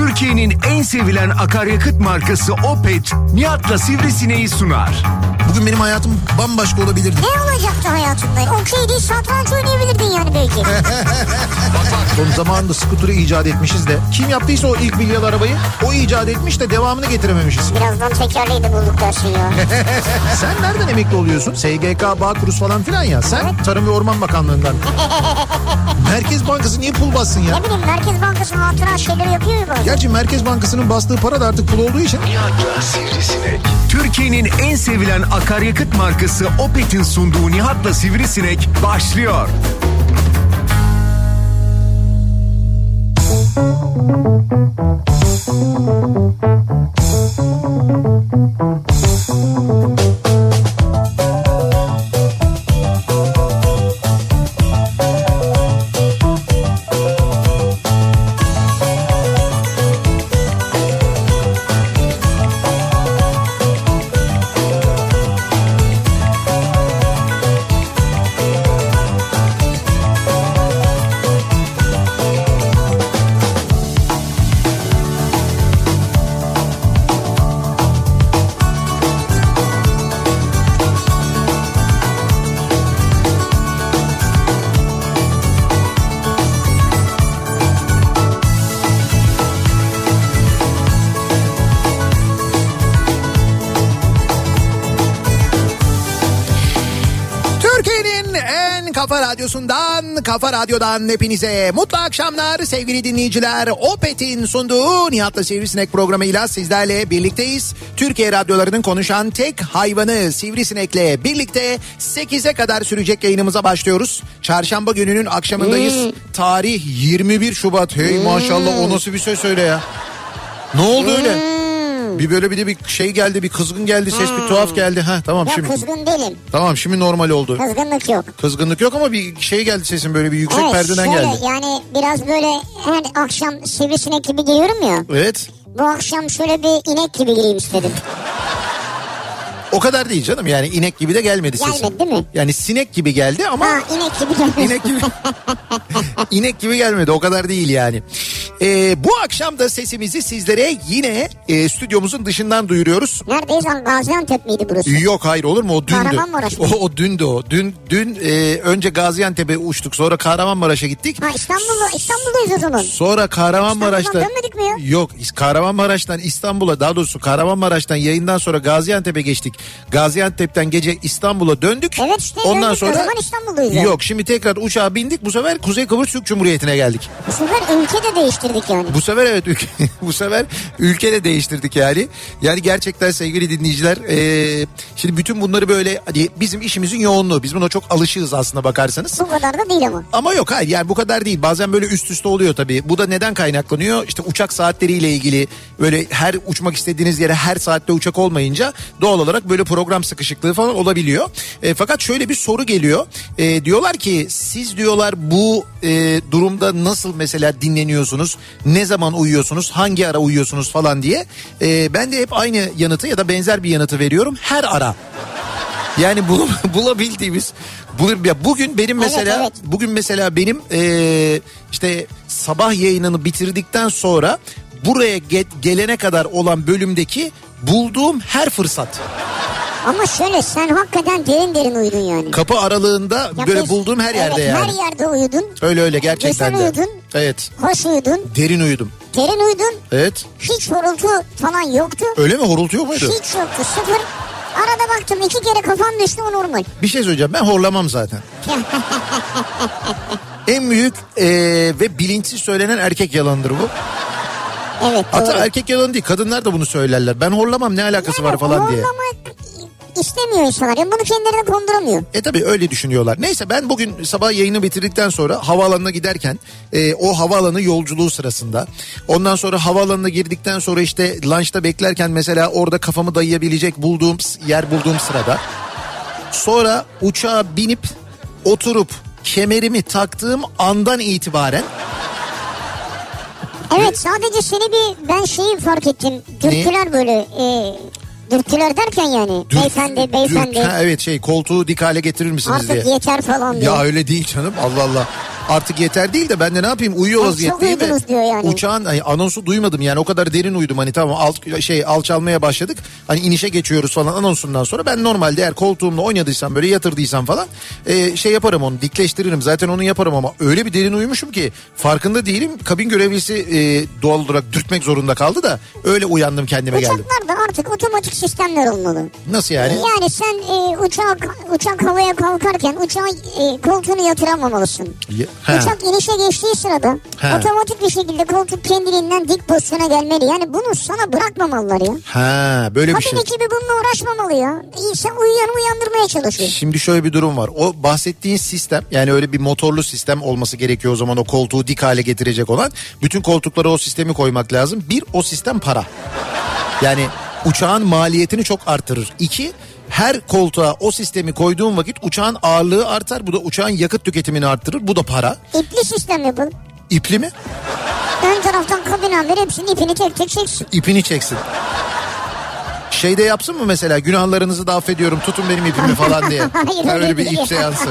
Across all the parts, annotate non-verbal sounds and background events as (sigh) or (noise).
Türkiye'nin en sevilen akaryakıt markası Opet, Nihat'la Sivrisineği sunar. Bugün benim hayatım bambaşka olabilirdi. Ne olacaktı hayatında? Okey değil satranç oynayabilirdin yani belki. (laughs) Son zamanında skuturu icat etmişiz de. Kim yaptıysa o ilk milyon arabayı o icat etmiş de devamını getirememişiz. Birazdan tekerleği de bulduk dersin ya. (laughs) Sen nereden emekli oluyorsun? SGK, Bağkuruz falan filan ya. Sen Tarım ve Orman Bakanlığı'ndan. (laughs) Merkez Bankası niye pul bassın ya? ne bileyim Merkez Bankası hatıra şeyleri yapıyor ya bazen. Gerçi Merkez Bankası'nın bastığı para da artık pul olduğu için. Nihat'la Sivrisinek. Türkiye'nin en sevilen akaryakıt markası Opet'in sunduğu Nihat'la Sivrisinek başlıyor. Türkiye'nin kafa radyodan hepinize mutlu akşamlar sevgili dinleyiciler. Opet'in sunduğu Nihat'la Sivrisinek programıyla sizlerle birlikteyiz. Türkiye radyolarının konuşan tek hayvanı Sivrisinek'le birlikte 8'e kadar sürecek yayınımıza başlıyoruz. Çarşamba gününün akşamındayız. Tarih 21 Şubat. Hey maşallah o nasıl bir söz söyle ya. Ne oldu öyle? Bir böyle bir de bir şey geldi, bir kızgın geldi, ses bir tuhaf geldi. Ha tamam Yok şimdi. kızgın değilim. Tamam şimdi normal oldu. Kızgınlık yok. Kızgınlık yok ama bir şey geldi sesin böyle bir yüksek evet perdeden şöyle geldi. yani biraz böyle her akşam sivrisinek gibi geliyorum ya. Evet. Bu akşam şöyle bir inek gibi gireyim istedim. O kadar değil canım yani inek gibi de gelmedi sesin. Gelmedi değil mi? Yani sinek gibi geldi ama Ha inek gibi gelmiş. inek gibi (laughs) inek gibi gelmedi o kadar değil yani. Ee, bu akşam da sesimizi sizlere yine e, stüdyomuzun dışından duyuruyoruz. Neredeyiz lan Gaziantep miydi burası? Yok hayır olur mu o dündü. O, o dündü o. Dün dün e, önce Gaziantep'e uçtuk sonra Kahramanmaraş'a gittik. Ha İstanbul'da, İstanbul'dayız o zaman. Sonra Kahramanmaraş'ta İstanbul'dan dönmedik mi ya? Yok Kahramanmaraş'tan İstanbul'a daha doğrusu Kahramanmaraş'tan yayından sonra Gaziantep'e geçtik. Gaziantep'ten gece İstanbul'a döndük. Evet işte Ondan döndük. sonra O zaman İstanbul'dayız. Yok şimdi tekrar uçağa bindik bu sefer Kuzey Kıbrıs Türk Cumhuriyeti'ne geldik. Bu sefer ülke de değiştirdik yani. Bu sefer evet ülke, (laughs) bu sefer ülke de değiştirdik yani. Yani gerçekten sevgili dinleyiciler e, şimdi bütün bunları böyle hani bizim işimizin yoğunluğu biz buna çok alışığız aslında bakarsanız. Bu kadar da değil ama. Ama yok hayır yani bu kadar değil. Bazen böyle üst üste oluyor tabii. Bu da neden kaynaklanıyor? İşte uçak saatleriyle ilgili böyle her uçmak istediğiniz yere her saatte uçak olmayınca doğal olarak böyle program sıkışıklığı falan olabiliyor. E, fakat şöyle bir soru geliyor. E, diyorlar ki siz diyorlar bu e, durumda nasıl mesela dinleniyorsunuz? Ne zaman uyuyorsunuz? Hangi ara uyuyorsunuz falan diye. E, ben de hep aynı yanıtı ya da benzer bir yanıtı veriyorum. Her ara. Yani bul, (laughs) bulabildiğimiz ya bugün benim mesela evet. bugün mesela benim eee, işte sabah yayınını bitirdikten sonra buraya ge- gelene kadar olan bölümdeki bulduğum her fırsat Ama şöyle sen hakikaten derin derin uyudun yani. kapı aralığında Ya böyle biz- bulduğum her yerde evet, yani. Her yerde uyudun. Öyle öyle gerçekten Güzel de. uyudun. Evet. Hoş uyudun. Derin uyudum. Derin uyudun. Evet. Hiç horultu falan yoktu. Öyle mi horultu yok muydu? Hiç yoktu. Sıfır. Arada baktım iki kere kafam düştü o normal. Bir şey söyleyeceğim ben horlamam zaten. (laughs) en büyük eee, ve bilinçsiz söylenen erkek yalanıdır bu. Evet Hatta doğru. erkek yalan değil kadınlar da bunu söylerler. Ben horlamam ne alakası var falan diye. Horlamak istemiyor insanlar. Yani bunu kendilerine konduramıyor. E tabii öyle düşünüyorlar. Neyse ben bugün sabah yayını bitirdikten sonra havaalanına giderken e, o havaalanı yolculuğu sırasında ondan sonra havaalanına girdikten sonra işte lunchta beklerken mesela orada kafamı dayayabilecek bulduğum yer bulduğum sırada sonra uçağa binip oturup kemerimi taktığım andan itibaren Evet sadece seni bir ben şeyi fark ettim. Dürtüler böyle e, dürtüler derken yani Dür- beyefendi beyefendi dür- ha, evet şey koltuğu dik hale getirir misiniz artık diye. yeter falan diye. Ya öyle değil canım Allah Allah. Artık yeter değil de ben de ne yapayım uyuyor vaziyetteyim. çok uyudunuz diyor yani. Uçağın ay, anonsu duymadım yani o kadar derin uyudum hani tamam alt, şey alçalmaya başladık. Hani inişe geçiyoruz falan anonsundan sonra ben normalde eğer koltuğumla oynadıysam böyle yatırdıysam falan e, şey yaparım onu dikleştiririm zaten onu yaparım ama öyle bir derin uyumuşum ki farkında değilim. Kabin görevlisi e, doğal olarak dürtmek zorunda kaldı da öyle uyandım kendime geldim. Uçaklarda artık otomatik sistemler olmalı. Nasıl yani? Yani sen e, uçak uçak havaya kalkarken uçağın e, koltuğunu yatıramamalısın. Ya- he. Uçak inişe geçtiği sırada He. otomatik bir şekilde koltuk kendiliğinden dik pozisyona gelmeli. Yani bunu sana bırakmamalılar ya. Ha böyle bir Kabin şey. ekibi bununla uğraşmamalı ya. İnsan uyuyanı uyandırmaya çalışıyor. Şimdi şöyle bir durum var. O bahsettiğin sistem yani öyle bir motorlu sistem olması gerekiyor o zaman o koltuğu dik hale getirecek olan. Bütün koltuklara o sistemi koymak lazım. Bir o sistem para. Yani uçağın maliyetini çok artırır. İki her koltuğa o sistemi koyduğun vakit uçağın ağırlığı artar. Bu da uçağın yakıt tüketimini arttırır. Bu da para. İpli sistem yapın. İpli mi? Ön taraftan kabin amiri hepsinin ipini tek tek çeksin. İpini çeksin. Şeyde yapsın mı mesela günahlarınızı da affediyorum tutun benim ipimi falan diye. (laughs) Hayır, Ha, öyle bir ip seansı.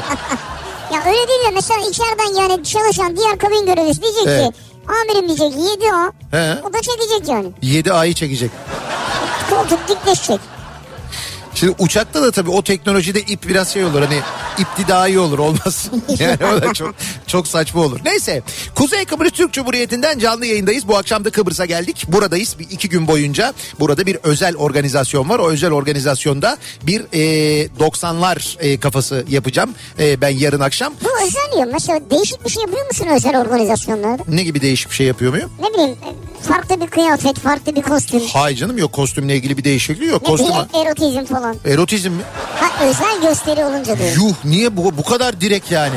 Ya öyle değil de mesela içeriden yani çalışan diğer kabin görevlisi diyecek Evet. ki amirim diyecek 7 o. He. O da çekecek yani. 7 ayı çekecek. Koltuk dikleşecek. Şimdi uçakta da tabii o teknolojide ip biraz şey olur hani ipli daha iyi olur olmaz. (laughs) Yani o da çok çok saçma olur. Neyse Kuzey Kıbrıs Türk Cumhuriyeti'nden canlı yayındayız. Bu akşam da Kıbrıs'a geldik. Buradayız bir iki gün boyunca. Burada bir özel organizasyon var. O özel organizasyonda bir e, 90'lar e, kafası yapacağım. E, ben yarın akşam. Bu özel ya mesela değişik bir şey yapıyor musun özel organizasyonlarda? Ne gibi değişik bir şey yapıyor muyum? Ne bileyim farklı bir kıyafet, farklı bir kostüm. Hay canım yok kostümle ilgili bir değişikliği yok. Ne Kostüm bileyim erotizm falan. erotizm mi? Ha özel gösteri olunca diyor. Yuh niye bu, bu kadar direkt yani?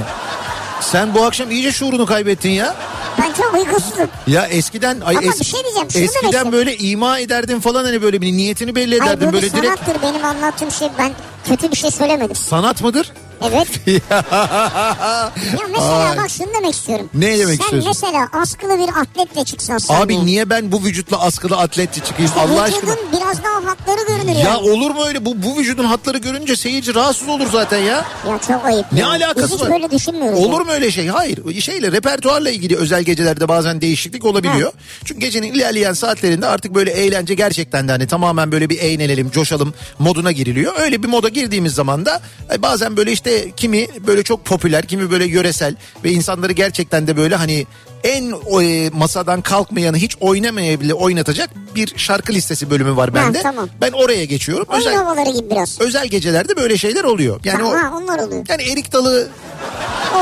Sen bu akşam iyice şuurunu kaybettin ya. Ben çok uykusuzum. Ya eskiden ay Ama bir şey diyeceğim, şunu eskiden böyle ima ederdin falan hani böyle bir niyetini belli Hayır ederdin bir böyle direkt. sanattır benim anlattığım şey. Ben kötü bir şey söylemedim. Sanat mıdır? Evet. (laughs) ya mesela Ay. bak şunu demek istiyorum. Ne demek Sen istiyorsun? mesela askılı bir atletle çıksan sahneye. Abi niye ben bu vücutla askılı atletçi çıkayım İşte Allah vücudun aşkına? biraz daha hatları görünür Ya yani. olur mu öyle bu bu vücudun hatları görünce seyirci rahatsız olur zaten ya. Ya çok ayıp. Ne ya. alakası Biz hiç var? böyle düşünmüyoruz. Olur ya. mu öyle şey? Hayır. Şeyle repertuarla ilgili özel gecelerde bazen değişiklik olabiliyor. Çünkü gecenin ilerleyen saatlerinde artık böyle eğlence gerçekten de hani tamamen böyle bir eğlenelim, coşalım moduna giriliyor. Öyle bir moda girdiğimiz zaman da e, bazen böyle işte kimi böyle çok popüler, kimi böyle yöresel ve insanları gerçekten de böyle hani en e, masadan kalkmayanı hiç oynamayabilir oynatacak bir şarkı listesi bölümü var bende. tamam. Ben oraya geçiyorum. Oyun Özel havaları gibi biraz. özel gecelerde böyle şeyler oluyor. Yani o ha, onlar oluyor. yani erik dalı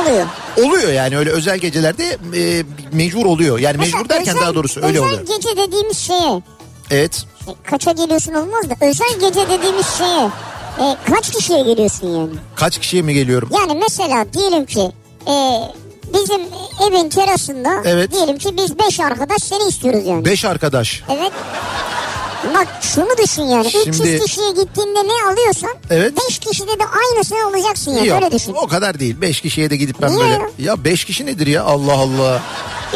Oluyor. oluyor yani öyle özel gecelerde e, mecbur oluyor. Yani Mesela mecbur derken özel- daha doğrusu öyle oluyor. Özel gece dediğimiz şeye Evet. e, kaça geliyorsun olmaz da özel gece dediğimiz şeye e, kaç kişiye geliyorsun yani? Kaç kişiye mi geliyorum? Yani mesela diyelim ki e, bizim evin terasında Evet. diyelim ki biz beş arkadaş seni istiyoruz yani. Beş arkadaş. Evet. Bak şunu düşün yani. Şimdi- 300 kişiye gittiğinde ne alıyorsan Evet. 5 kişide de aynısını alacaksın yani. Yok Öyle düşün. o kadar değil. Beş kişiye de gidip ben Niye böyle. ya? Ya beş kişi nedir ya Allah Allah.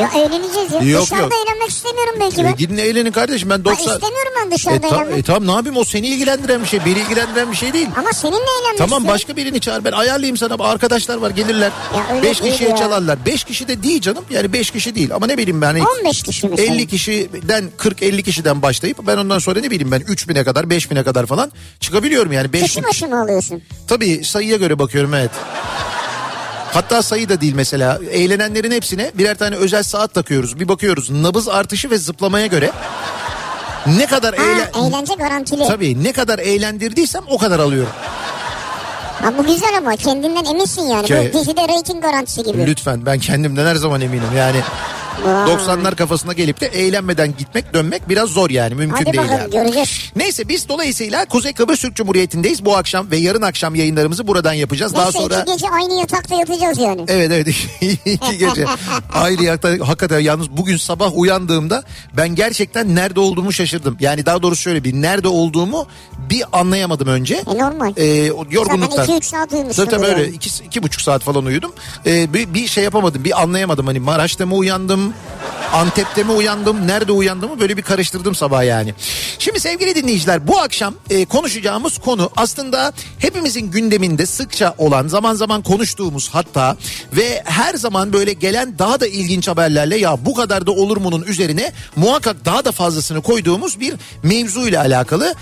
Ya eğleneceğiz ya. Yok, dışarıda yok. eğlenmek istemiyorum belki E, ben. gidin eğlenin kardeşim ben Ha, 90... istemiyorum ben E, dışarıda ta- eğlenmek. e, tamam ne yapayım o seni ilgilendiren bir şey. Beni ilgilendiren bir şey değil. Ama seninle eğlenmek Tamam istiyorum. başka birini çağır ben ayarlayayım sana arkadaşlar var gelirler. Ya öyle Beş değil kişiye ya. çalarlar. Beş kişi de değil canım yani beş kişi değil ama ne bileyim ben. hani 15 kişi mesela. 50 kişiden 40-50 kişiden başlayıp ben ondan sonra ne bileyim ben 3000'e kadar 5000'e kadar falan çıkabiliyorum yani. 5 Kişi başı mı alıyorsun? Tabii sayıya göre bakıyorum evet. Hatta sayı da değil mesela. Eğlenenlerin hepsine birer tane özel saat takıyoruz. Bir bakıyoruz nabız artışı ve zıplamaya göre ne kadar Ha, eğlen... eğlence garantili. Tabii ne kadar eğlendirdiysem o kadar alıyorum. Ha, bu güzel ama kendinden eminsin yani. Şey- Bu dizide reyting garantisi gibi. Lütfen ben kendimden her zaman eminim yani. Vay. 90'lar kafasına gelip de eğlenmeden gitmek dönmek biraz zor yani mümkün Hadi değil bakalım yani. göreceğiz. Neyse biz dolayısıyla Kuzey Kıbrıs Türk Cumhuriyeti'ndeyiz. Bu akşam ve yarın akşam yayınlarımızı buradan yapacağız. Daha Neyse sonra iki gece aynı yatakta yatacağız yani. Evet evet (laughs) iki gece ayrı yatakta hakikaten yalnız bugün sabah uyandığımda ben gerçekten nerede olduğumu şaşırdım. Yani daha doğrusu şöyle bir nerede olduğumu bir anlayamadım önce. E normal. O yorgunluktan. Zaten 2-3 saat uyumuşsun. Tabii tabii öyle iki, iki buçuk saat falan uyudum. Ee, bir, bir şey yapamadım bir anlayamadım hani Maraş'ta mı uyandım Antep'te mi uyandım nerede uyandığımı böyle bir karıştırdım sabah yani. Şimdi sevgili dinleyiciler bu akşam e, konuşacağımız konu aslında hepimizin gündeminde sıkça olan zaman zaman konuştuğumuz hatta ve her zaman böyle gelen daha da ilginç haberlerle ya bu kadar da olur mu'nun üzerine muhakkak daha da fazlasını koyduğumuz bir mevzu ile alakalı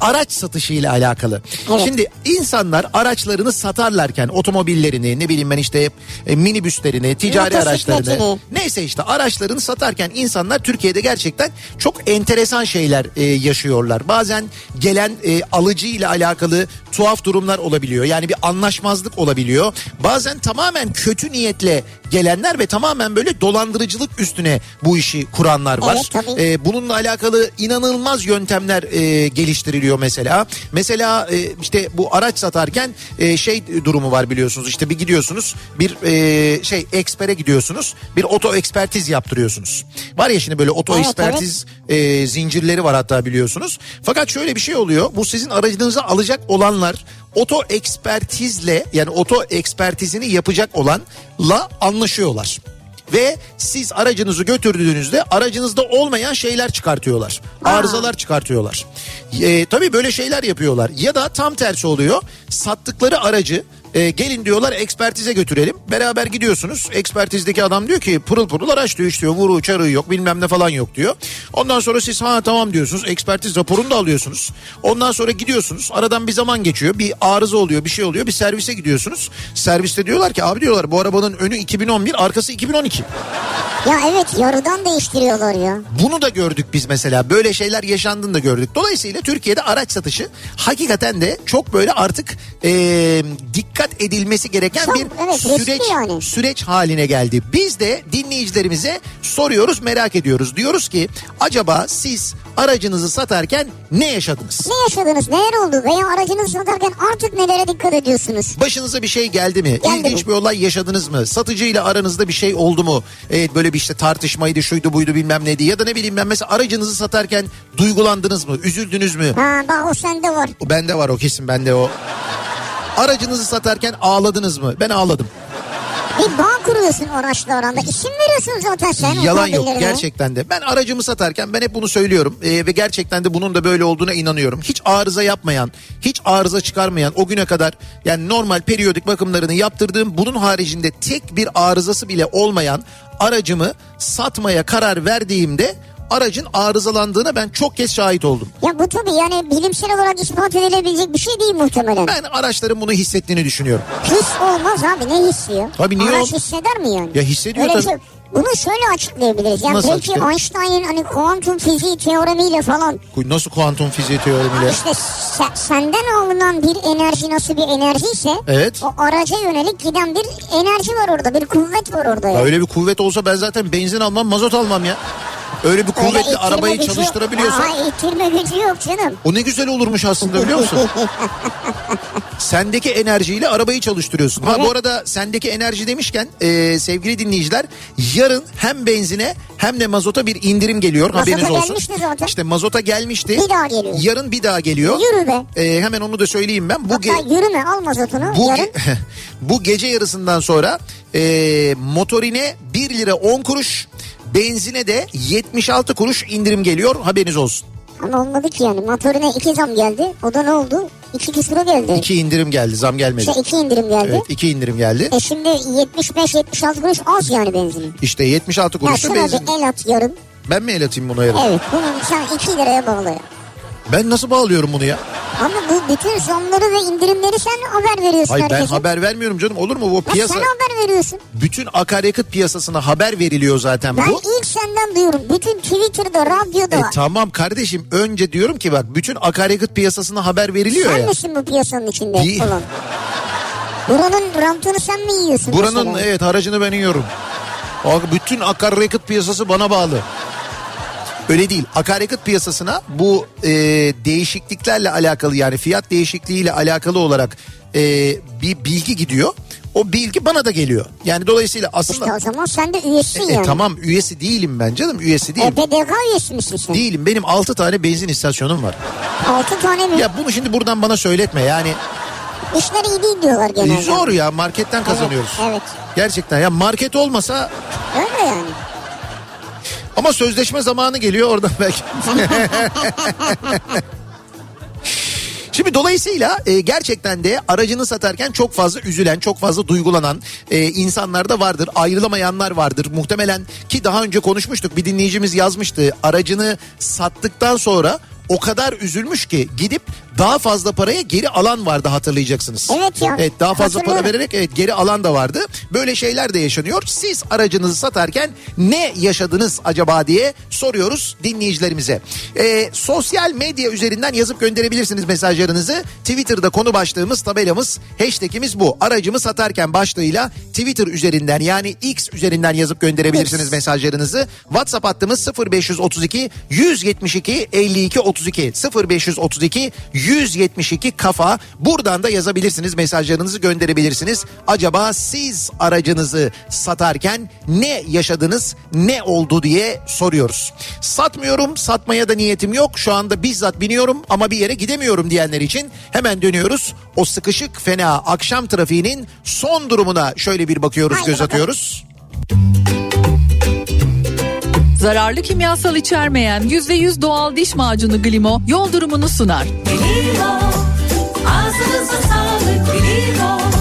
araç satışı ile alakalı. Evet. Şimdi insanlar araçlarını satarlarken otomobillerini ne bileyim ben işte e, minibüslerini, ticari araçlarını neyse işte araçlarını satarken insanlar Türkiye'de gerçekten çok enteresan şeyler e, yaşıyorlar. Bazen gelen e, alıcı ile alakalı tuhaf durumlar olabiliyor. Yani bir anlaşmazlık olabiliyor. Bazen tamamen kötü niyetle gelenler ve tamamen böyle dolandırıcılık üstüne bu işi kuranlar var. Evet, tabii. E, bununla alakalı inanılmaz yöntemler e, geliştiriliyor mesela. Mesela e, işte bu araç satarken e, şey durumu var biliyorsunuz. İşte bir gidiyorsunuz bir e, şey ekspere gidiyorsunuz. Bir oto ekspertiz yaptırıyorsunuz. Var ya şimdi böyle oto Evet, ekspertiz e, zincirleri var hatta biliyorsunuz. Fakat şöyle bir şey oluyor. Bu sizin aracınızı alacak olanlar oto ekspertizle yani oto ekspertizini yapacak olanla anlaşıyorlar. Ve siz aracınızı götürdüğünüzde aracınızda olmayan şeyler çıkartıyorlar. Arızalar çıkartıyorlar. E, tabii böyle şeyler yapıyorlar. Ya da tam tersi oluyor. Sattıkları aracı e, gelin diyorlar ekspertize götürelim. Beraber gidiyorsunuz. Ekspertizdeki adam diyor ki pırıl pırıl araç diyor işte vuru çarığı yok bilmem ne falan yok diyor. Ondan sonra siz ha tamam diyorsunuz. Ekspertiz raporunu da alıyorsunuz. Ondan sonra gidiyorsunuz. Aradan bir zaman geçiyor. Bir arıza oluyor bir şey oluyor. Bir servise gidiyorsunuz. Serviste diyorlar ki abi diyorlar bu arabanın önü 2011 arkası 2012. Ya evet yarıdan değiştiriyorlar ya. Bunu da gördük biz mesela. Böyle şeyler yaşandığını da gördük. Dolayısıyla Türkiye'de araç satışı hakikaten de çok böyle artık e, dikkat edilmesi gereken Çok, bir evet, süreç yani. süreç haline geldi. Biz de dinleyicilerimize soruyoruz, merak ediyoruz. Diyoruz ki acaba siz aracınızı satarken ne yaşadınız? Ne yaşadınız neler oldu veya aracınızı satarken artık nelere dikkat ediyorsunuz? Başınıza bir şey geldi mi? Geldi İlginç mi? bir olay yaşadınız mı? Satıcıyla aranızda bir şey oldu mu? Evet böyle bir işte tartışmaydı, şuydu buydu bilmem neydi. Ya da ne bileyim ben mesela aracınızı satarken duygulandınız mı? Üzüldünüz mü? Ha bak o sende var. O bende var o kesin bende o. Aracınızı satarken ağladınız mı? Ben ağladım. Bir bağ kuruyorsun araçla aranda. İsim veriyorsun zaten sen. Yalan yok gerçekten de. Ben aracımı satarken ben hep bunu söylüyorum Ee, ve gerçekten de bunun da böyle olduğuna inanıyorum. Hiç arıza yapmayan, hiç arıza çıkarmayan o güne kadar yani normal periyodik bakımlarını yaptırdığım bunun haricinde tek bir arızası bile olmayan aracımı satmaya karar verdiğimde aracın arızalandığına ben çok kez şahit oldum. Ya bu tabii yani bilimsel olarak ispat edilebilecek bir şey değil muhtemelen. Ben araçların bunu hissettiğini düşünüyorum. His olmaz abi ne hissi ya? Tabii niye Araç ol- hisseder mi yani? Ya hissediyor Öyle tabii. şey- Bunu şöyle açıklayabiliriz. Yani Nasıl belki? Einstein'ın hani kuantum fiziği teoremiyle falan Nasıl kuantum fiziği teoremiyle? işte se- senden alınan bir enerji nasıl bir enerji ise Evet. o araca yönelik giden bir enerji var orada bir kuvvet var orada. Ya yani. öyle bir kuvvet olsa ben zaten benzin almam mazot almam ya. Öyle bir Öyle kuvvetli ittirme arabayı gücü- çalıştırabiliyorsan Aa, ittirme gücü yok canım. o ne güzel olurmuş aslında biliyor musun? (laughs) sendeki enerjiyle arabayı çalıştırıyorsun. Ha Evet. bu arada sendeki enerji demişken e, sevgili dinleyiciler yarın hem benzine hem de mazota bir indirim geliyor Mazota haberiniz olsun. gelmişti zaten. İşte mazota gelmişti. Bir daha geliyor. Yarın bir daha geliyor. Yürü be. E, hemen onu da söyleyeyim ben. Bu Hatta yürüme al mazotunu bu, yarın. (laughs) bu gece yarısından sonra e, motorine 1 lira 10 kuruş benzine de 76 kuruş indirim geliyor haberiniz olsun. Ama olmadı ki yani motorine iki zam geldi. O da ne oldu? İki küsura geldi. İki indirim geldi zam gelmedi. İşte iki indirim geldi. Evet iki indirim geldi. E şimdi 75-76 kuruş az yani benzinin. İşte 76 Ya kuruş da şuna benzin. bir el at yarın. Ben mi el atayım buna yarın? Evet bunu sen 2 liraya bağla ya. Ben nasıl bağlıyorum bunu ya? Ama bu bütün zamları ve indirimleri sen haber veriyorsun Hayır ben herkese. haber vermiyorum canım olur mu bu Ya piyasa? sen haber veriyorsun. Bütün akaryakıt piyasasına haber veriliyor zaten Ben bu. ilk senden duyuyorum. Bütün Twitter'da, radyoda. E, tamam kardeşim önce diyorum ki bak bütün akaryakıt piyasasına haber veriliyor sen ya. misin bu piyasanın içinde Değil. olan? Buranın rantını sen mi yiyorsun Buranın mesela? evet haracını ben yiyorum. Bütün akaryakıt piyasası bana bağlı. Öyle değil. Akaryakıt piyasasına bu e, değişikliklerle alakalı yani fiyat değişikliğiyle alakalı olarak e, bir bilgi gidiyor. O bilgi bana da geliyor. Yani dolayısıyla aslında... İşte o zaman sen de üyesin E, yani. tamam üyesi değilim ben canım üyesi E, değilim. BDK üyesi misin sen? Değilim benim 6 tane benzin istasyonum var. 6 tane mi? Ya bunu şimdi buradan bana söyletme yani İşler iyi değil diyorlar genelde. zor ya marketten kazanıyoruz. Evet, evet. Gerçekten ya market olmasa Öyle yani. Ama sözleşme zamanı geliyor oradan belki. Şimdi dolayısıyla e, gerçekten de aracını satarken çok fazla üzülen, çok fazla duygulanan e, insanlar da vardır. Ayrılamayanlar vardır. Muhtemelen ki daha önce konuşmuştuk. Bir dinleyicimiz yazmıştı. Aracını sattıktan sonra o kadar üzülmüş ki gidip daha fazla paraya geri alan vardı hatırlayacaksınız. Evet ya. Evet daha fazla para vererek evet geri alan da vardı. Böyle şeyler de yaşanıyor. Siz aracınızı satarken ne yaşadınız acaba diye soruyoruz dinleyicilerimize. Ee, sosyal medya üzerinden yazıp gönderebilirsiniz mesajlarınızı. Twitter'da konu başlığımız, tabelamız, hashtagimiz bu. Aracımı satarken başlığıyla Twitter üzerinden yani X üzerinden yazıp gönderebilirsiniz mesajlarınızı. WhatsApp hattımız 0532 172 52 32 0532 172 kafa. Buradan da yazabilirsiniz mesajlarınızı gönderebilirsiniz. Acaba siz aracınızı satarken ne yaşadınız ne oldu diye soruyoruz. Satmıyorum satmaya da niyetim yok şu anda bizzat biniyorum ama bir yere gidemiyorum diyenler için hemen dönüyoruz. O sıkışık fena akşam trafiğinin son durumuna şöyle bir bakıyoruz Haydi göz bakalım. atıyoruz. Zararlı kimyasal içermeyen %100 doğal diş macunu Glimo yol durumunu sunar. Limo, ağzınıza sağlık limo.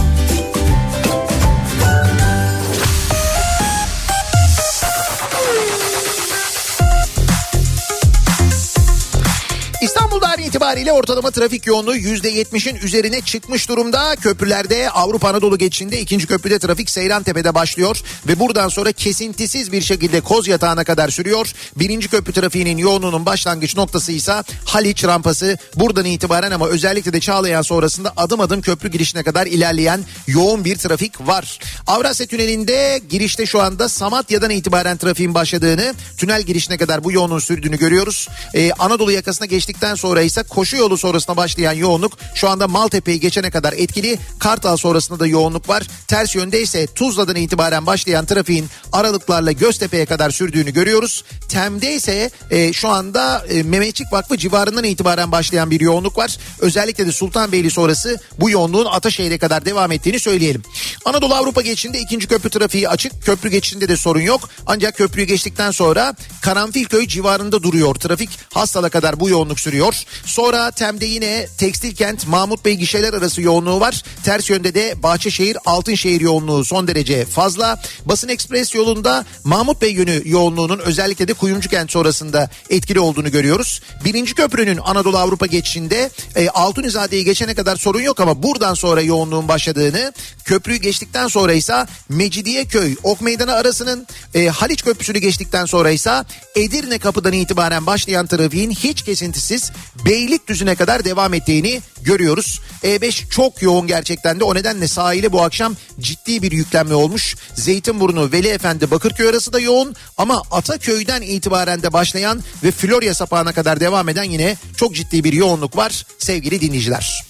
An itibariyle ortalama trafik yoğunluğu %70'in üzerine çıkmış durumda. Köprülerde Avrupa Anadolu geçişinde ikinci köprüde trafik Seyrantepe'de başlıyor ve buradan sonra kesintisiz bir şekilde Koz Yatağı'na kadar sürüyor. Birinci köprü trafiğinin yoğunluğunun başlangıç noktası ise Haliç rampası. Buradan itibaren ama özellikle de Çağlayan sonrasında adım adım köprü girişine kadar ilerleyen yoğun bir trafik var. Avrasya Tüneli'nde girişte şu anda Samatya'dan itibaren trafiğin başladığını, tünel girişine kadar bu yoğunluğun sürdüğünü görüyoruz. Ee, Anadolu yakasına geçtikten sonra ise koşu yolu sonrasında başlayan yoğunluk şu anda Maltepe'yi geçene kadar etkili. Kartal sonrasında da yoğunluk var. Ters yönde ise Tuzla'dan itibaren başlayan trafiğin aralıklarla Göztepe'ye kadar sürdüğünü görüyoruz. Tem'de ise e, şu anda e, Mehmetçik Vakfı civarından itibaren başlayan bir yoğunluk var. Özellikle de Sultanbeyli sonrası bu yoğunluğun Ataşehir'e kadar devam ettiğini söyleyelim. Anadolu Avrupa geçişinde ikinci köprü trafiği açık. Köprü geçişinde de sorun yok. Ancak köprüyü geçtikten sonra Karanfilköy civarında duruyor. Trafik Hastal'a kadar bu yoğunluk sürüyor. Sonra Tem'de yine Tekstil Kent Mahmut Bey gişeler arası yoğunluğu var. Ters yönde de Bahçeşehir Altınşehir yoğunluğu son derece fazla. Basın Ekspres yolunda Mahmut Bey yönü yoğunluğunun özellikle de Kuyumcu Kent sonrasında etkili olduğunu görüyoruz. Birinci köprünün Anadolu Avrupa geçişinde e, Altunizade'yi geçene kadar sorun yok ama buradan sonra yoğunluğun başladığını köprüyü geçtikten sonra ise Mecidiyeköy Ok Meydanı arasının e, Haliç Köprüsü'nü geçtikten sonra ise Edirne kapıdan itibaren başlayan trafiğin hiç kesintisiz Beylikdüzü'ne kadar devam ettiğini görüyoruz. E5 çok yoğun gerçekten de o nedenle sahile bu akşam ciddi bir yüklenme olmuş. Zeytinburnu Veli Efendi Bakırköy arası da yoğun ama Ataköy'den itibaren de başlayan ve Florya sapağına kadar devam eden yine çok ciddi bir yoğunluk var sevgili dinleyiciler.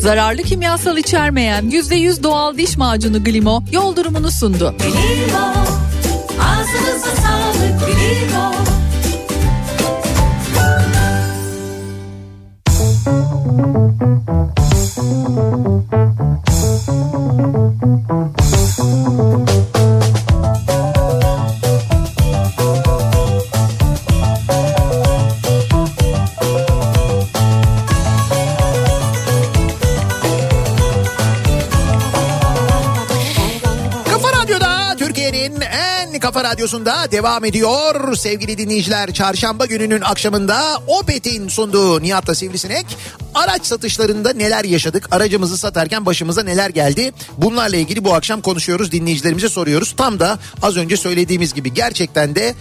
Zararlı kimyasal içermeyen %100 doğal diş macunu Glimo yol durumunu sundu. Limo, ağzınıza sağlık limo. Kafa kafa radyosunda devam ediyor. Sevgili dinleyiciler çarşamba gününün akşamında Opet'in sunduğu Nihat'la Sivrisinek. Araç satışlarında neler yaşadık? Aracımızı satarken başımıza neler geldi? Bunlarla ilgili bu akşam konuşuyoruz. Dinleyicilerimize soruyoruz. Tam da az önce söylediğimiz gibi gerçekten de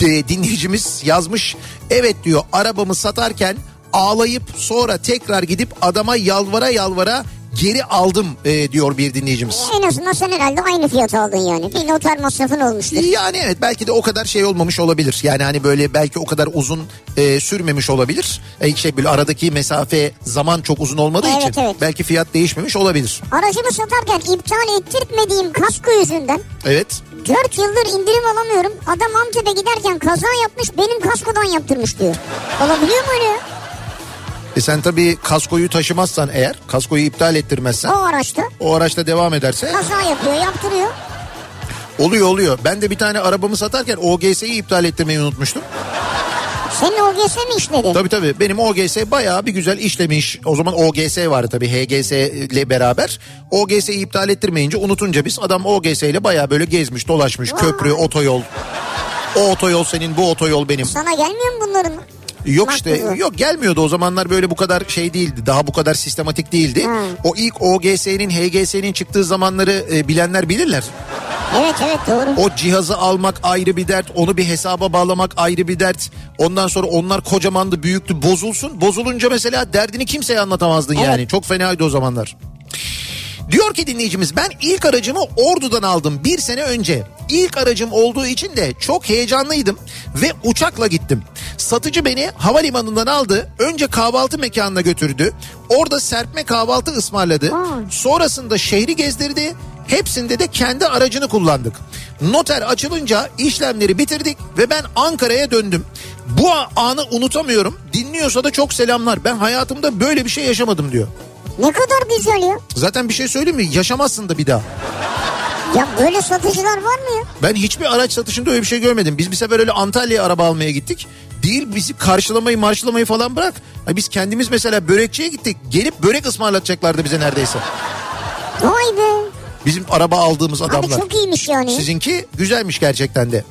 e, dinleyicimiz yazmış. Evet diyor arabamı satarken ağlayıp sonra tekrar gidip adama yalvara yalvara geri aldım e, diyor bir dinleyicimiz. En azından sen herhalde aynı fiyat aldın yani. Bir noter masrafın olmuştur. Yani evet belki de o kadar şey olmamış olabilir. Yani hani böyle belki o kadar uzun e, sürmemiş olabilir. E, şey böyle aradaki mesafe zaman çok uzun olmadığı Evet, için evet. belki fiyat değişmemiş olabilir. Aracımı satarken iptal ettirtmediğim kasko yüzünden Evet. 4 yıldır indirim alamıyorum. Adam Antep'e giderken kaza yapmış benim kaskodan yaptırmış diyor. Olabiliyor mu öyle ya? E sen tabii kaskoyu taşımazsan eğer, kaskoyu iptal ettirmezsen O araçta o araçta devam ederse kaza yapıyor yaptırıyor. Oluyor oluyor. Ben de bir tane arabamı satarken OGS'yi iptal ettirmeyi unutmuştum. Senin OGS mi işledi? Tabii tabii benim OGS bayağı bir güzel işlemiş. O zaman OGS vardı tabii HGS ile beraber. OGS'yi iptal ettirmeyince unutunca biz adam OGS ile bayağı böyle gezmiş dolaşmış. Vay. Köprü, otoyol. O otoyol senin bu otoyol benim. Sana gelmiyor mu bunların? Yok işte yok gelmiyordu o zamanlar böyle bu kadar şey değildi. Daha bu kadar sistematik değildi. Ha. O ilk OGS'nin HGS'nin çıktığı zamanları e, bilenler bilirler. Evet evet doğru. O cihazı almak ayrı bir dert, onu bir hesaba bağlamak ayrı bir dert. Ondan sonra onlar kocamandı, büyüktü, bozulsun. Bozulunca mesela derdini kimseye anlatamazdın Evet. yani. Çok fenaydı o zamanlar. Diyor ki dinleyicimiz ben ilk aracımı Ordu'dan aldım bir sene önce. İlk aracım olduğu için de çok heyecanlıydım ve uçakla gittim. Satıcı beni havalimanından aldı. Önce kahvaltı mekanına götürdü. Orada serpme kahvaltı ısmarladı. Sonrasında şehri gezdirdi. Hepsinde de kendi aracını kullandık. Noter açılınca işlemleri bitirdik ve ben Ankara'ya döndüm. Bu anı unutamıyorum. Dinliyorsa da çok selamlar. Ben hayatımda böyle bir şey yaşamadım diyor. Ne kadar güzel ya. Zaten bir şey söyleyeyim mi? Yaşamazsın da bir daha. Ya böyle satıcılar var mı ya? Ben hiçbir araç satışında öyle bir şey görmedim. Biz bir sefer öyle Antalya'ya araba almaya gittik. Değil bizi karşılamayı marşlamayı falan bırak. Ha, Biz kendimiz mesela börekçiye gittik. Gelip börek ısmarlatacaklardı bize neredeyse. Vay be. Bizim araba aldığımız Abi adamlar. çok iyiymiş yani. Sizinki güzelmiş gerçekten de.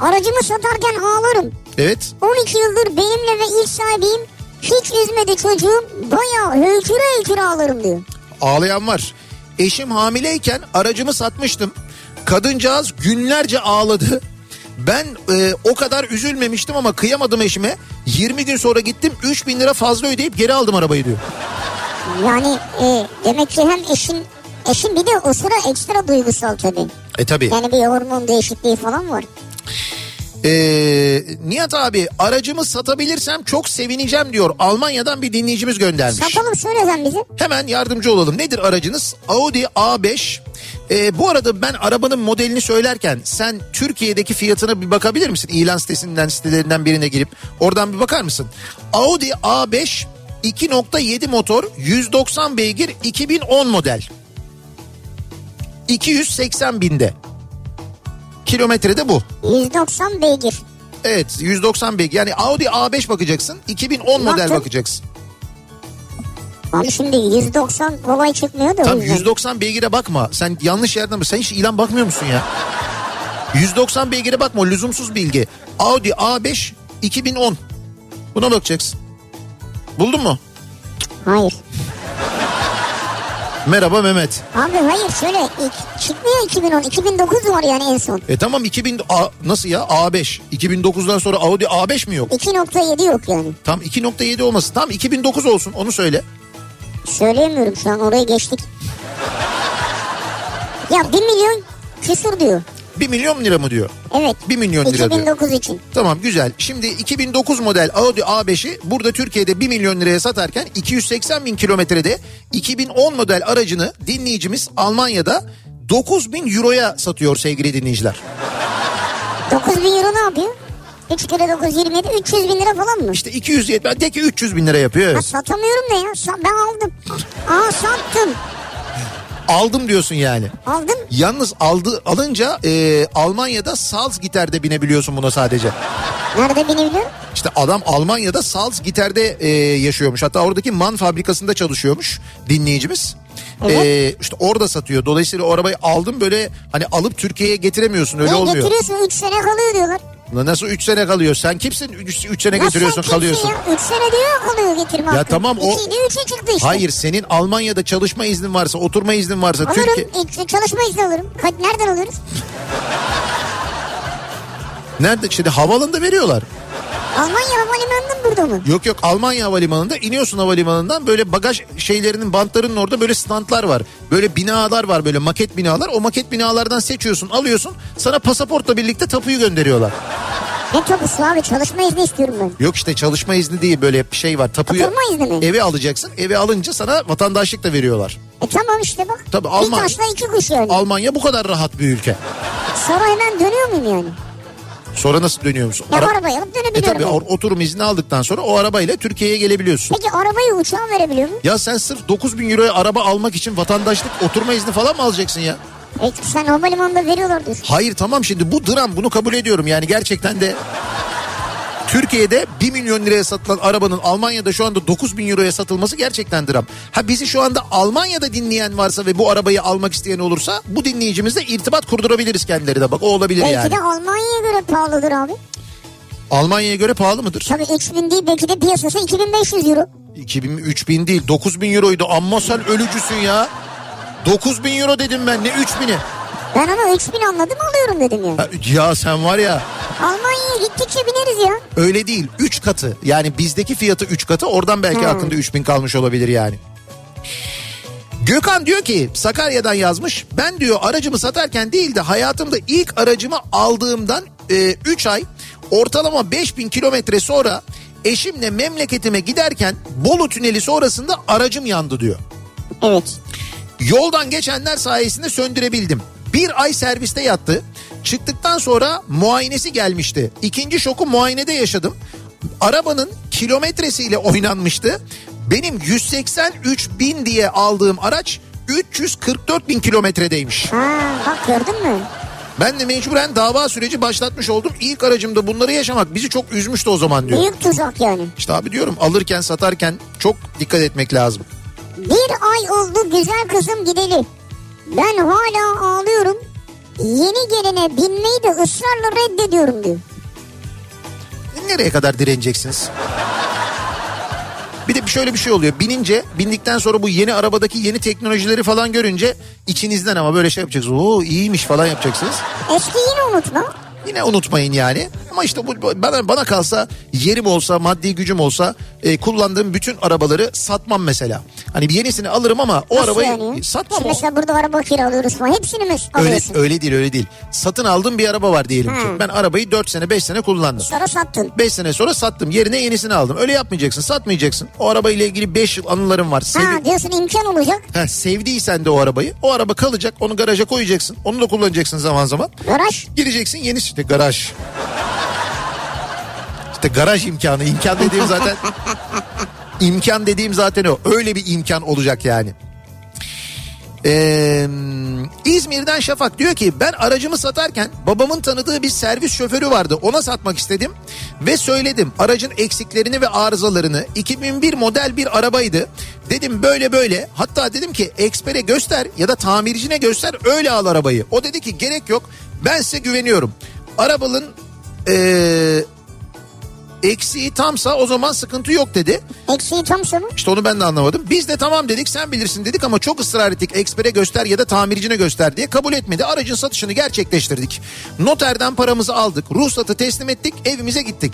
Aracımı satarken ağlarım. Evet. 12 yıldır benimle ve ilk sahibiyim. Hiç üzmedi çocuğum. Bayağı höyküre höyküre ağlarım diyor. Ağlayan var. Eşim hamileyken aracımı satmıştım. Kadıncağız günlerce ağladı. Ben e, o kadar üzülmemiştim ama kıyamadım eşime. 20 gün sonra gittim 3000 lira fazla ödeyip geri aldım arabayı diyor. Yani e, demek ki hem eşin eşin bir de o sıra ekstra duygusal tabii. E tabi. Yani bir hormon değişikliği falan var. Ee, Nihat abi aracımı satabilirsem çok sevineceğim diyor. Almanya'dan bir dinleyicimiz göndermiş. Satalım söyle sen bize. Hemen yardımcı olalım. Nedir aracınız? Audi A5. Ee, bu arada ben arabanın modelini söylerken sen Türkiye'deki fiyatına bir bakabilir misin? İlan sitesinden sitelerinden birine girip oradan bir bakar mısın? Audi A5 2.7 motor 190 beygir 2010 model. 280 binde. Kilometrede bu. 190 beygir. Evet 190 beygir. Yani Audi A5 bakacaksın. 2010 model Baktım. bakacaksın. Abi şimdi 190 kolay çıkmıyor da o Tam yüzden. 190 beygire bakma. Sen yanlış yerden mi? Sen hiç ilan bakmıyor musun ya? 190 beygire bakma. Lüzumsuz bilgi. Audi A5 2010. Buna bakacaksın. Buldun mu? Hayır. Merhaba Mehmet. Abi hayır şöyle ilk- çıkmıyor 2010 2009 var yani en son. E tamam 2000 A, nasıl ya A5 2009'dan sonra Audi A5 mi yok? 2.7 yok yani. Tam 2.7 olmasın. Tam 2009 olsun onu söyle. Söyleyemiyorum şu an oraya geçtik. Ya 1 milyon küsur diyor. 1 milyon lira mı diyor? Evet. 1 milyon lira diyor. 2009 için. Tamam güzel. Şimdi 2009 model Audi A5'i burada Türkiye'de 1 milyon liraya satarken 280 bin kilometrede 2010 model aracını dinleyicimiz Almanya'da 9 bin euroya satıyor sevgili dinleyiciler. 9 bin euro ne yapıyor? 3 kere 9 27 300 bin lira falan mı? İşte 270 de ki 300 bin lira yapıyor. Ha, satamıyorum da ya. Ben aldım. Aa sattım. Aldım diyorsun yani. Aldım. Yalnız aldı alınca e, Almanya'da Salzgitar'da binebiliyorsun buna sadece. Nerede binebiliyorum? İşte adam Almanya'da Salzgitar'da e, yaşıyormuş. Hatta oradaki man fabrikasında çalışıyormuş dinleyicimiz. Evet. E, işte orada satıyor. Dolayısıyla o arabayı aldım böyle hani alıp Türkiye'ye getiremiyorsun öyle Ne olmuyor. getiriyorsun 3 sene kalıyor diyorlar. Nasıl 3 sene kalıyor? Sen kimsin 3 sene Nasıl getiriyorsun kalıyorsun? Ya? 3 sene diyor ya kalıyor getirme Ya hakkı. tamam o- 2'ydi 3'e çıktı işte. Hayır senin Almanya'da çalışma iznin varsa oturma iznin varsa Alırım. Türkiye... Çalışma izni alırım. Kaç, nereden alıyoruz? Nerede? Şimdi havalında veriyorlar. Almanya havalimanından burada mı? Yok yok Almanya havalimanında iniyorsun havalimanından böyle bagaj şeylerinin bantlarının orada böyle standlar var. Böyle binalar var böyle maket binalar. O maket binalardan seçiyorsun alıyorsun sana pasaportla birlikte tapuyu gönderiyorlar. Ne tapusu abi çalışma izni istiyorum ben. Yok işte çalışma izni değil böyle bir şey var tapuyu Oturma izni mi? eve alacaksın eve alınca sana vatandaşlık da veriyorlar. E tamam işte bak. Tabii, Bir Alman- taşla iki kuş yani. Almanya bu kadar rahat bir ülke. Sonra hemen dönüyor muyum yani? Sonra nasıl dönüyor musun? Ya Ara- arabayı alıp E dönebiliyorum. tabii yani. or- oturum izni aldıktan sonra o arabayla Türkiye'ye gelebiliyorsun. Peki arabayı uçağa verebiliyor muyum? Ya sen sırf 9 bin euroya araba almak için vatandaşlık oturma izni falan mı alacaksın ya? E, sen havalimanında veriyorlardır. Hayır tamam şimdi bu dram bunu kabul ediyorum yani gerçekten de Türkiye'de 1 milyon liraya satılan arabanın Almanya'da şu anda 9 bin euroya satılması gerçekten dram. Ha bizi şu anda Almanya'da dinleyen varsa ve bu arabayı almak isteyen olursa bu dinleyicimizle irtibat kurdurabiliriz kendilerine bak o olabilir Belki yani. de Almanya'ya göre pahalıdır abi. Almanya'ya göre pahalı mıdır? Tabii 3000 değil belki de piyasası 2500 euro. 2000 3000 değil 9000 euroydu amma sen ölücüsün ya. 9000 euro dedim ben ne 3000'i. Ben onu 3000 anladım alıyorum dedim ya. Ha, Ya sen var ya Almanya'ya gittikçe bineriz ya. öyle değil 3 katı yani bizdeki fiyatı 3 katı oradan belki Hmm. aklında 3000 kalmış olabilir yani. Gökhan diyor ki Sakarya'dan yazmış ben diyor aracımı satarken değil de hayatımda ilk aracımı aldığımdan 3 ay ortalama 5000 kilometre sonra eşimle memleketime giderken Bolu tüneli sonrasında aracım yandı diyor. Evet. Yoldan geçenler sayesinde söndürebildim. Bir ay serviste yattı. Çıktıktan sonra muayenesi gelmişti. İkinci şoku muayenede yaşadım. Arabanın kilometresiyle oynanmıştı. Benim 183 bin diye aldığım araç 344 bin kilometredeymiş. Ha, bak gördün mü? Ben de mecburen dava süreci başlatmış oldum. İlk aracımda bunları yaşamak bizi çok üzmüştü o zaman diyor. Büyük tuzak yani. İşte abi diyorum alırken satarken çok dikkat etmek lazım. Bir ay oldu güzel kızım gideli. Ben hala ağlıyorum. Yeni gelene binmeyi de ısrarla reddediyorum diyor. Nereye kadar direneceksiniz? Bir de şöyle bir şey oluyor. Binince, bindikten sonra bu yeni arabadaki yeni teknolojileri falan görünce içinizden ama böyle şey yapacaksınız. Oo iyiymiş falan yapacaksınız. Eski yine unutma. Yine unutmayın yani. Ama işte bu bana, bana kalsa yerim olsa, maddi gücüm olsa e, kullandığım bütün arabaları satmam mesela. Hani bir yenisini alırım ama o Nasıl arabayı yani? satmam. Şimdi mesela burada araba kiralıyoruz falan. Hepsini mi Öyle, alıyorsun? öyle değil öyle değil. Satın aldığım bir araba var diyelim ki. Ha. Ben arabayı 4 sene 5 sene kullandım. Sonra sattın. 5 sene sonra sattım. Yerine yenisini aldım. Öyle yapmayacaksın. Satmayacaksın. O arabayla ilgili 5 yıl anılarım var. Sevi- Ha diyorsun imkan olacak. Heh, sevdiysen de o arabayı. O araba kalacak. Onu garaja koyacaksın. Onu da kullanacaksın zaman zaman. Garaj. Gireceksin yeni işte garaj. İşte garaj imkanı. İmkan dediğim zaten (laughs) imkan dediğim zaten o. Öyle bir imkan olacak yani. Ee, İzmir'den Şafak diyor ki ben aracımı satarken babamın tanıdığı bir servis şoförü vardı ona satmak istedim ve söyledim aracın eksiklerini ve arızalarını 2001 model bir arabaydı dedim böyle böyle hatta dedim ki ekspere göster ya da tamircine göster öyle al arabayı o dedi ki gerek yok ben size güveniyorum arabanın ee, eksiği tamsa o zaman sıkıntı yok dedi. Eksiği tamsa mı? İşte onu ben de anlamadım. Biz de tamam dedik sen bilirsin dedik ama çok ısrar ettik. Ekspere göster ya da tamircine göster diye kabul etmedi. Aracın satışını gerçekleştirdik. Noterden paramızı aldık. Ruhsatı teslim ettik. Evimize gittik.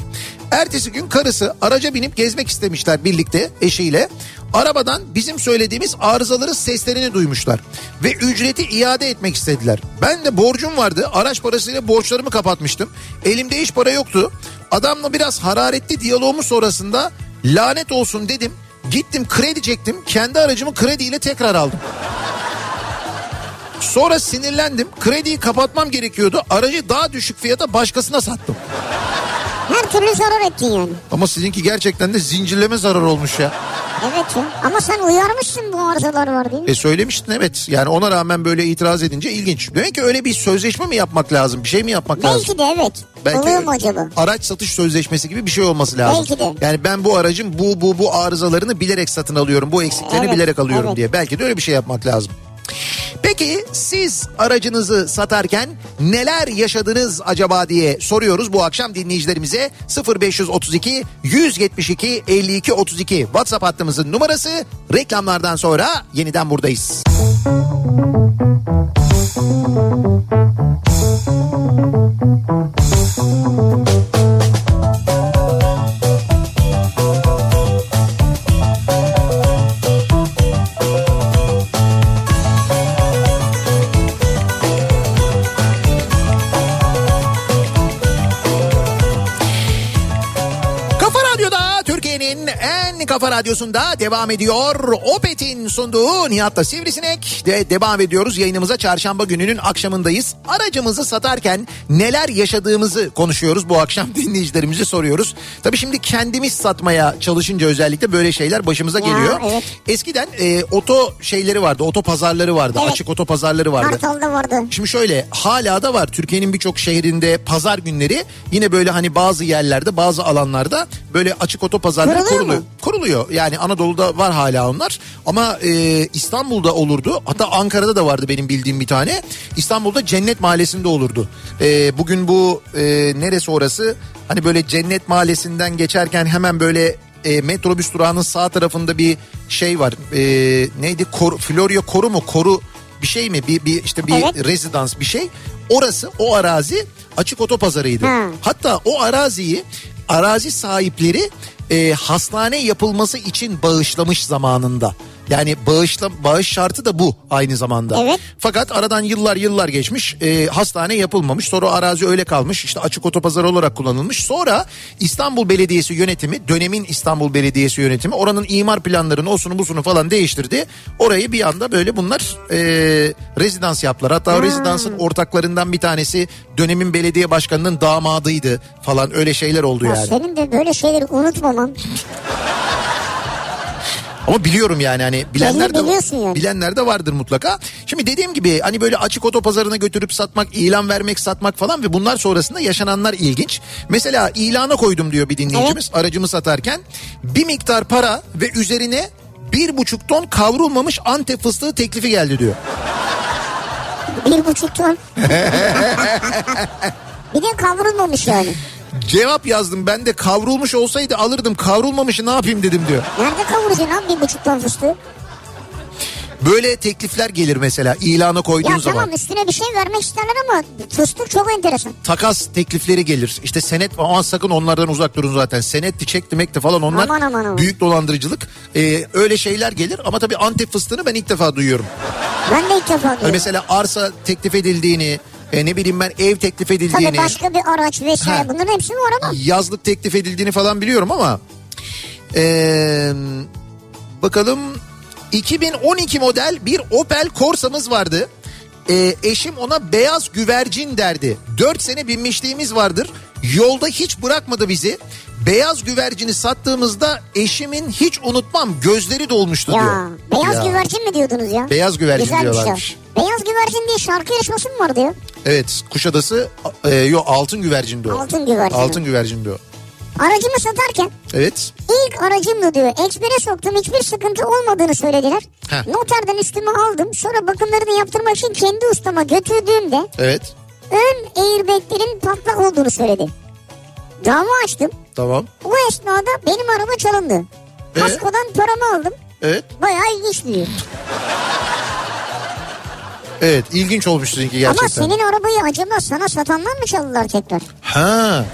Ertesi gün karısı araca binip gezmek istemişler birlikte eşiyle. Arabadan bizim söylediğimiz arızaları seslerini duymuşlar. Ve ücreti iade etmek istediler. Ben de borcum vardı. Araç parasıyla borçlarımı kapatmıştım. Elimde hiç para yoktu. Adamla biraz hararetli diyaloğumuz sonrasında lanet olsun dedim. Gittim kredi çektim. Kendi aracımı krediyle tekrar aldım. Sonra sinirlendim. Krediyi kapatmam gerekiyordu. Aracı daha düşük fiyata başkasına sattım. Her türlü zarar ettin yani. Ama sizinki gerçekten de zincirleme zarar olmuş ya. Evet ya. Ama sen uyarmışsın bu arızalar var diye. E söylemiştin evet. Yani ona rağmen böyle itiraz edince ilginç. Demek ki öyle bir sözleşme mi yapmak lazım? Bir şey mi yapmak lazım? Belki de evet. Oluyor mu acaba? Araç satış sözleşmesi gibi bir şey olması lazım. Belki de. Yani ben bu aracın bu bu bu arızalarını bilerek satın alıyorum. Bu eksiklerini Evet, bilerek alıyorum evet. diye. Belki de öyle bir şey yapmak lazım. Peki siz aracınızı satarken neler yaşadınız acaba diye soruyoruz bu akşam dinleyicilerimize 0532 172 52 32 WhatsApp hattımızın numarası reklamlardan sonra yeniden buradayız. Kafa Kafa Radyosu'nda devam ediyor. Opet'in sunduğu Nihat'la Sivrisinek de devam ediyoruz. Yayınımıza çarşamba gününün akşamındayız. Aracımızı satarken neler yaşadığımızı konuşuyoruz. Bu akşam (laughs) dinleyicilerimize soruyoruz. Tabii şimdi kendimiz satmaya çalışınca özellikle böyle şeyler başımıza Ya, geliyor. evet. Eskiden e, oto şeyleri vardı, oto pazarları vardı, Evet. açık oto pazarları vardı. Kartal'da vardı. Şimdi şöyle hala da var Türkiye'nin birçok şehrinde pazar günleri yine böyle hani bazı yerlerde bazı alanlarda böyle açık oto pazarları Kuruluyor kuruluyor. mu? Kuruluyor yani Anadolu'da var hala onlar ama e, İstanbul'da olurdu hatta Ankara'da da vardı benim bildiğim bir tane İstanbul'da Cennet Mahallesi'nde olurdu. E, bugün bu e, neresi orası hani böyle Cennet Mahallesi'nden geçerken hemen böyle e, metrobüs durağının sağ tarafında bir şey var e, neydi Kor, Florya Koru mu Koru bir şey mi bir, bir işte bir Evet. rezidans bir şey. Orası o arazi açık otopazarıydı. Ha. Hatta o araziyi arazi sahipleri e, hastane yapılması için bağışlamış zamanında. Yani bağışla, bağış şartı da bu aynı zamanda. Evet. Fakat aradan yıllar yıllar geçmiş e, hastane yapılmamış sonra arazi öyle kalmış işte açık otopazarı olarak kullanılmış. Sonra İstanbul Belediyesi yönetimi dönemin İstanbul Belediyesi yönetimi oranın imar planlarını osunu busunu falan değiştirdi. Orayı bir anda böyle bunlar e, rezidans yaptılar. Hatta o rezidansın ortaklarından bir tanesi dönemin belediye başkanının damadıydı falan öyle şeyler oldu Ya yani. Senin de böyle şeyleri unutmaman. Ama biliyorum yani hani bilenler de yani. bilenler de vardır mutlaka. Şimdi dediğim gibi hani böyle açık otopazarına götürüp satmak, ilan vermek, satmak falan ve bunlar sonrasında yaşananlar ilginç. Mesela ilana koydum diyor bir dinleyicimiz aracımı satarken bir miktar para ve üzerine bir buçuk ton kavrulmamış antep fıstığı teklifi geldi diyor. Bir buçuk ton. (laughs) bir de kavrulmamış yani. Cevap yazdım ben de kavrulmuş olsaydı alırdım kavrulmamışı ne yapayım dedim diyor. Nerede kavuracaksın abi bir buçuk ton fıstığı? Böyle teklifler gelir mesela ilana koyduğun Ya zaman. tamam üstüne bir şey vermek isterler ama fıstık çok enteresan. takas teklifleri gelir. İşte senet ama sakın onlardan uzak durun zaten. Senetti, çekti, mekti falan onlar Aman, aman, aman. büyük dolandırıcılık. Ee, öyle şeyler gelir ama tabii Antep fıstığını ben ilk defa duyuyorum. Ben de ilk defa Hani duydum. mesela arsa teklif edildiğini, e, ne bileyim ben ev teklif Tabii edildiğini, başka bir araç vesaire Ha. bunların hepsi var ama. yazlık teklif edildiğini falan biliyorum ama ee, bakalım 2012 model bir Opel Corsa'mız vardı. Ee, eşim ona beyaz güvercin derdi. 4 sene binmişliğimiz vardır. Yolda hiç bırakmadı bizi. Beyaz güvercini sattığımızda eşimin hiç unutmam gözleri dolmuştu Ya diyor. beyaz Ya. güvercin mi diyordunuz ya? Beyaz güvercin Güzelmiş diyorlarmış. o. Beyaz güvercin diye şarkı yarışması mı vardı ya? Evet Kuşadası e, yok altın güvercindi o. Altın güvercin. Altın güvercindi o. Aracımı satarken Evet. ilk aracımdı diyor. Ekspere soktum hiçbir sıkıntı olmadığını söylediler. Heh. Noterden üstüme aldım. Sonra bakımlarını yaptırmak için kendi ustama götürdüğümde Evet. ön airbaglerin patlak olduğunu söyledi. Dava açtım. Tamam. O esnada benim araba çalındı. Ee? Kaskodan paramı aldım. Evet. Bayağı ilginç diyor. Evet ilginç olmuş sizinki gerçekten. Ama senin arabayı acaba sana satanlar mı çaldılar tekrar? Ha.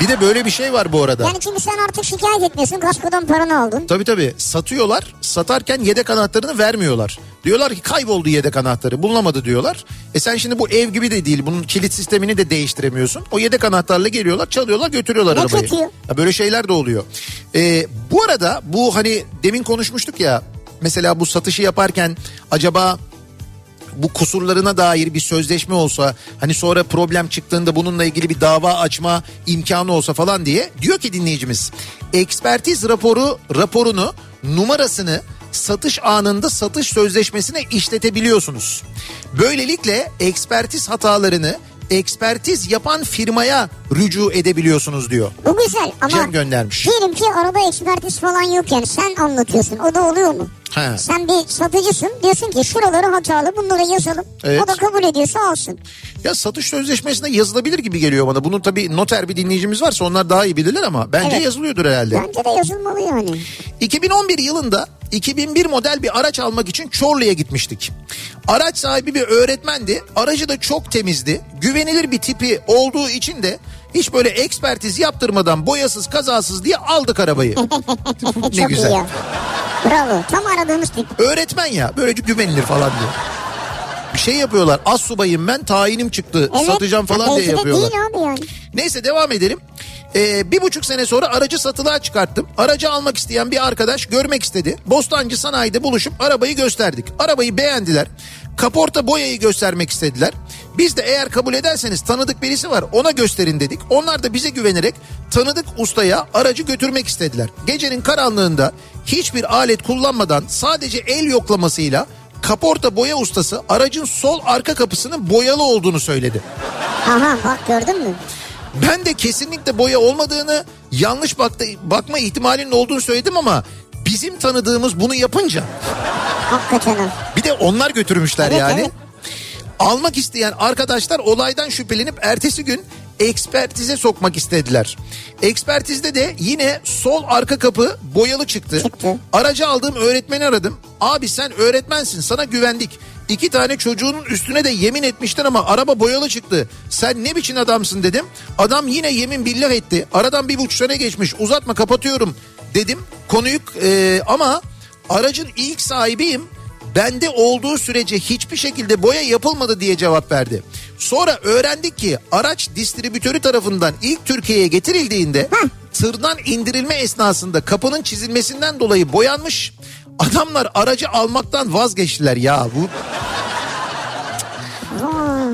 Bir de böyle bir şey var bu arada. Yani çünkü sen artık şikayet etmiyorsun. Kaskodan paranı aldın. Tabii tabii satıyorlar satarken yedek anahtarını vermiyorlar. Diyorlar ki kayboldu yedek anahtarı bulunamadı diyorlar. E sen şimdi bu ev gibi de değil bunun kilit sistemini de değiştiremiyorsun. O yedek anahtarla geliyorlar çalıyorlar götürüyorlar Ne arabayı. kötü. Ya böyle şeyler de oluyor. E, bu arada bu hani demin konuşmuştuk ya mesela bu satışı yaparken acaba bu kusurlarına dair bir sözleşme olsa hani sonra problem çıktığında bununla ilgili bir dava açma imkanı olsa falan diye diyor ki dinleyicimiz ekspertiz raporu raporunu numarasını satış anında satış sözleşmesine işletebiliyorsunuz. Böylelikle ekspertiz hatalarını ekspertiz yapan firmaya rücu edebiliyorsunuz diyor. Bu güzel ama Cem göndermiş. diyelim ki araba ekspertiz falan yok yani sen anlatıyorsun. O da oluyor mu? He. Sen bir satıcısın diyorsun ki şuraları hatalı bunları yazalım. Evet. O da kabul ediyorsa alsın. Ya satış sözleşmesinde yazılabilir gibi geliyor bana. Bunun tabii noter bir dinleyicimiz varsa onlar daha iyi bilirler ama bence Evet. yazılıyordur herhalde. Bence de yazılmalı yani. 2011 yılında 2001 model bir araç almak için Çorlu'ya gitmiştik. Araç sahibi bir öğretmendi. Aracı da çok temizdi. Güvenilir bir tipi olduğu için de hiç böyle ekspertiz yaptırmadan boyasız kazasız diye aldık arabayı. (laughs) ne güzel. Bravo. Tam aradığımız tip. Öğretmen ya böylece güvenilir falan diye. Şey yapıyorlar. Az subayım ben tayinim çıktı Evet. satacağım falan diye yapıyorlar. değil abi yani. Neyse devam edelim. Ee, bir buçuk sene sonra aracı satılığa çıkarttım. Aracı almak isteyen bir arkadaş görmek istedi. Bostancı sanayide buluşup arabayı gösterdik. Arabayı beğendiler. Kaporta boyayı göstermek istediler. Biz de eğer kabul ederseniz tanıdık birisi var ona gösterin dedik. Onlar da bize güvenerek tanıdık ustaya aracı götürmek istediler. Gecenin karanlığında hiçbir alet kullanmadan sadece el yoklamasıyla kaporta boya ustası aracın sol arka kapısının boyalı olduğunu söyledi. Aha bak gördün mü? Ben de kesinlikle boya olmadığını yanlış baktı, bakma ihtimalinin olduğunu söyledim ama bizim tanıdığımız bunu yapınca Hakikaten ha. bir de onlar götürmüşler Evet, yani. evet. Almak isteyen arkadaşlar olaydan şüphelenip ertesi gün ekspertize sokmak istediler. Ekspertizde de yine sol arka kapı boyalı çıktı. Çıktı. Aracı aldığım öğretmeni aradım. Abi sen öğretmensin sana güvendik. İki tane çocuğunun üstüne de yemin etmiştin ama araba boyalı çıktı. Sen ne biçim adamsın dedim. Adam yine yemin billah etti. Aradan bir buçuk sene geçmiş uzatma kapatıyorum dedim. Konuyu e, ama aracın ilk sahibiyim. Bende olduğu sürece hiçbir şekilde boya yapılmadı diye cevap verdi. Sonra öğrendik ki araç distribütörü tarafından ilk Türkiye'ye getirildiğinde tırdan indirilme esnasında kapının çizilmesinden dolayı boyanmış. Adamlar aracı almaktan vazgeçtiler ya bu.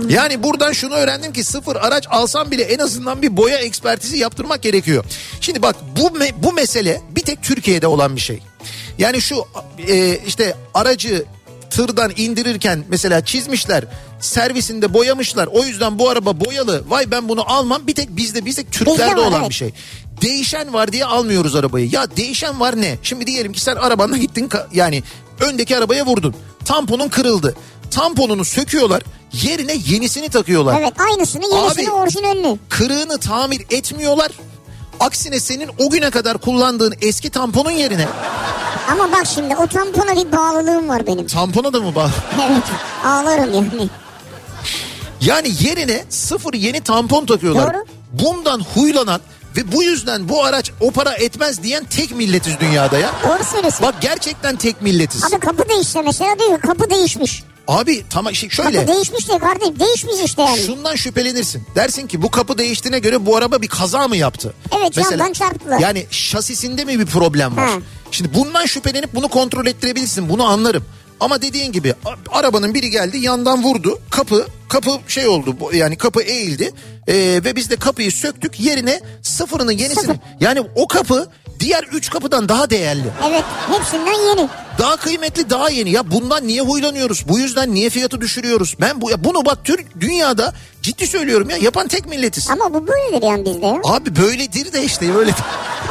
Yani buradan şunu öğrendim ki sıfır araç alsam bile en azından bir boya ekspertizi yaptırmak gerekiyor. Şimdi bak bu me- bu mesele bir tek Türkiye'de olan bir şey. Yani şu e, işte aracı tırdan indirirken mesela çizmişler servisinde boyamışlar o yüzden bu araba boyalı vay ben bunu almam bir tek bizde bizde Türklerde olan evet. bir şey. Değişen var diye almıyoruz arabayı. Ya değişen var ne? Şimdi diyelim ki sen arabanla gittin yani öndeki arabaya vurdun. Tamponun kırıldı. Tamponunu söküyorlar. Yerine yenisini takıyorlar. Evet aynısını yenisini Abi- orijinalini. Kırığını tamir etmiyorlar. Aksine senin o güne kadar kullandığın eski tamponun yerine Ama bak şimdi o tampona bir bağlılığım var benim. tampona da mı bağlı? Evet ağlarım yani. Yani yerine sıfır yeni tampon takıyorlar. Doğru. Bundan huylanan ve bu yüzden bu araç o para etmez diyen tek milletiz dünyada ya. Doğru söylüyorsun. Bak gerçekten tek milletiz. Abi kapı değişse mesela diyor ki kapı değişmiş. Abi tamam şey şöyle. Kapı değişmiş diye kardeşim değişmiş işte yani. Şundan şüphelenirsin. Dersin ki bu kapı değiştiğine göre bu araba bir kaza mı yaptı? Evet, yandan çarptılar. Yani şasisinde mi bir problem var? Ha. Şimdi bundan şüphelenip bunu kontrol ettirebilirsin. Bunu anlarım. Ama dediğin gibi arabanın biri geldi yandan vurdu. Kapı kapı şey oldu yani kapı eğildi. Ee, ve biz de kapıyı söktük yerine sıfırını yenisini. Yani o kapı diğer üç kapıdan daha değerli. Evet hepsinden yeni. Daha kıymetli daha yeni ya bundan niye huylanıyoruz? Bu yüzden niye fiyatı düşürüyoruz? Ben bu ya bunu bak Türk dünyada ciddi söylüyorum ya yapan tek milletiz. Ama bu böyledir yani bizde ya. Abi böyledir de işte böyle.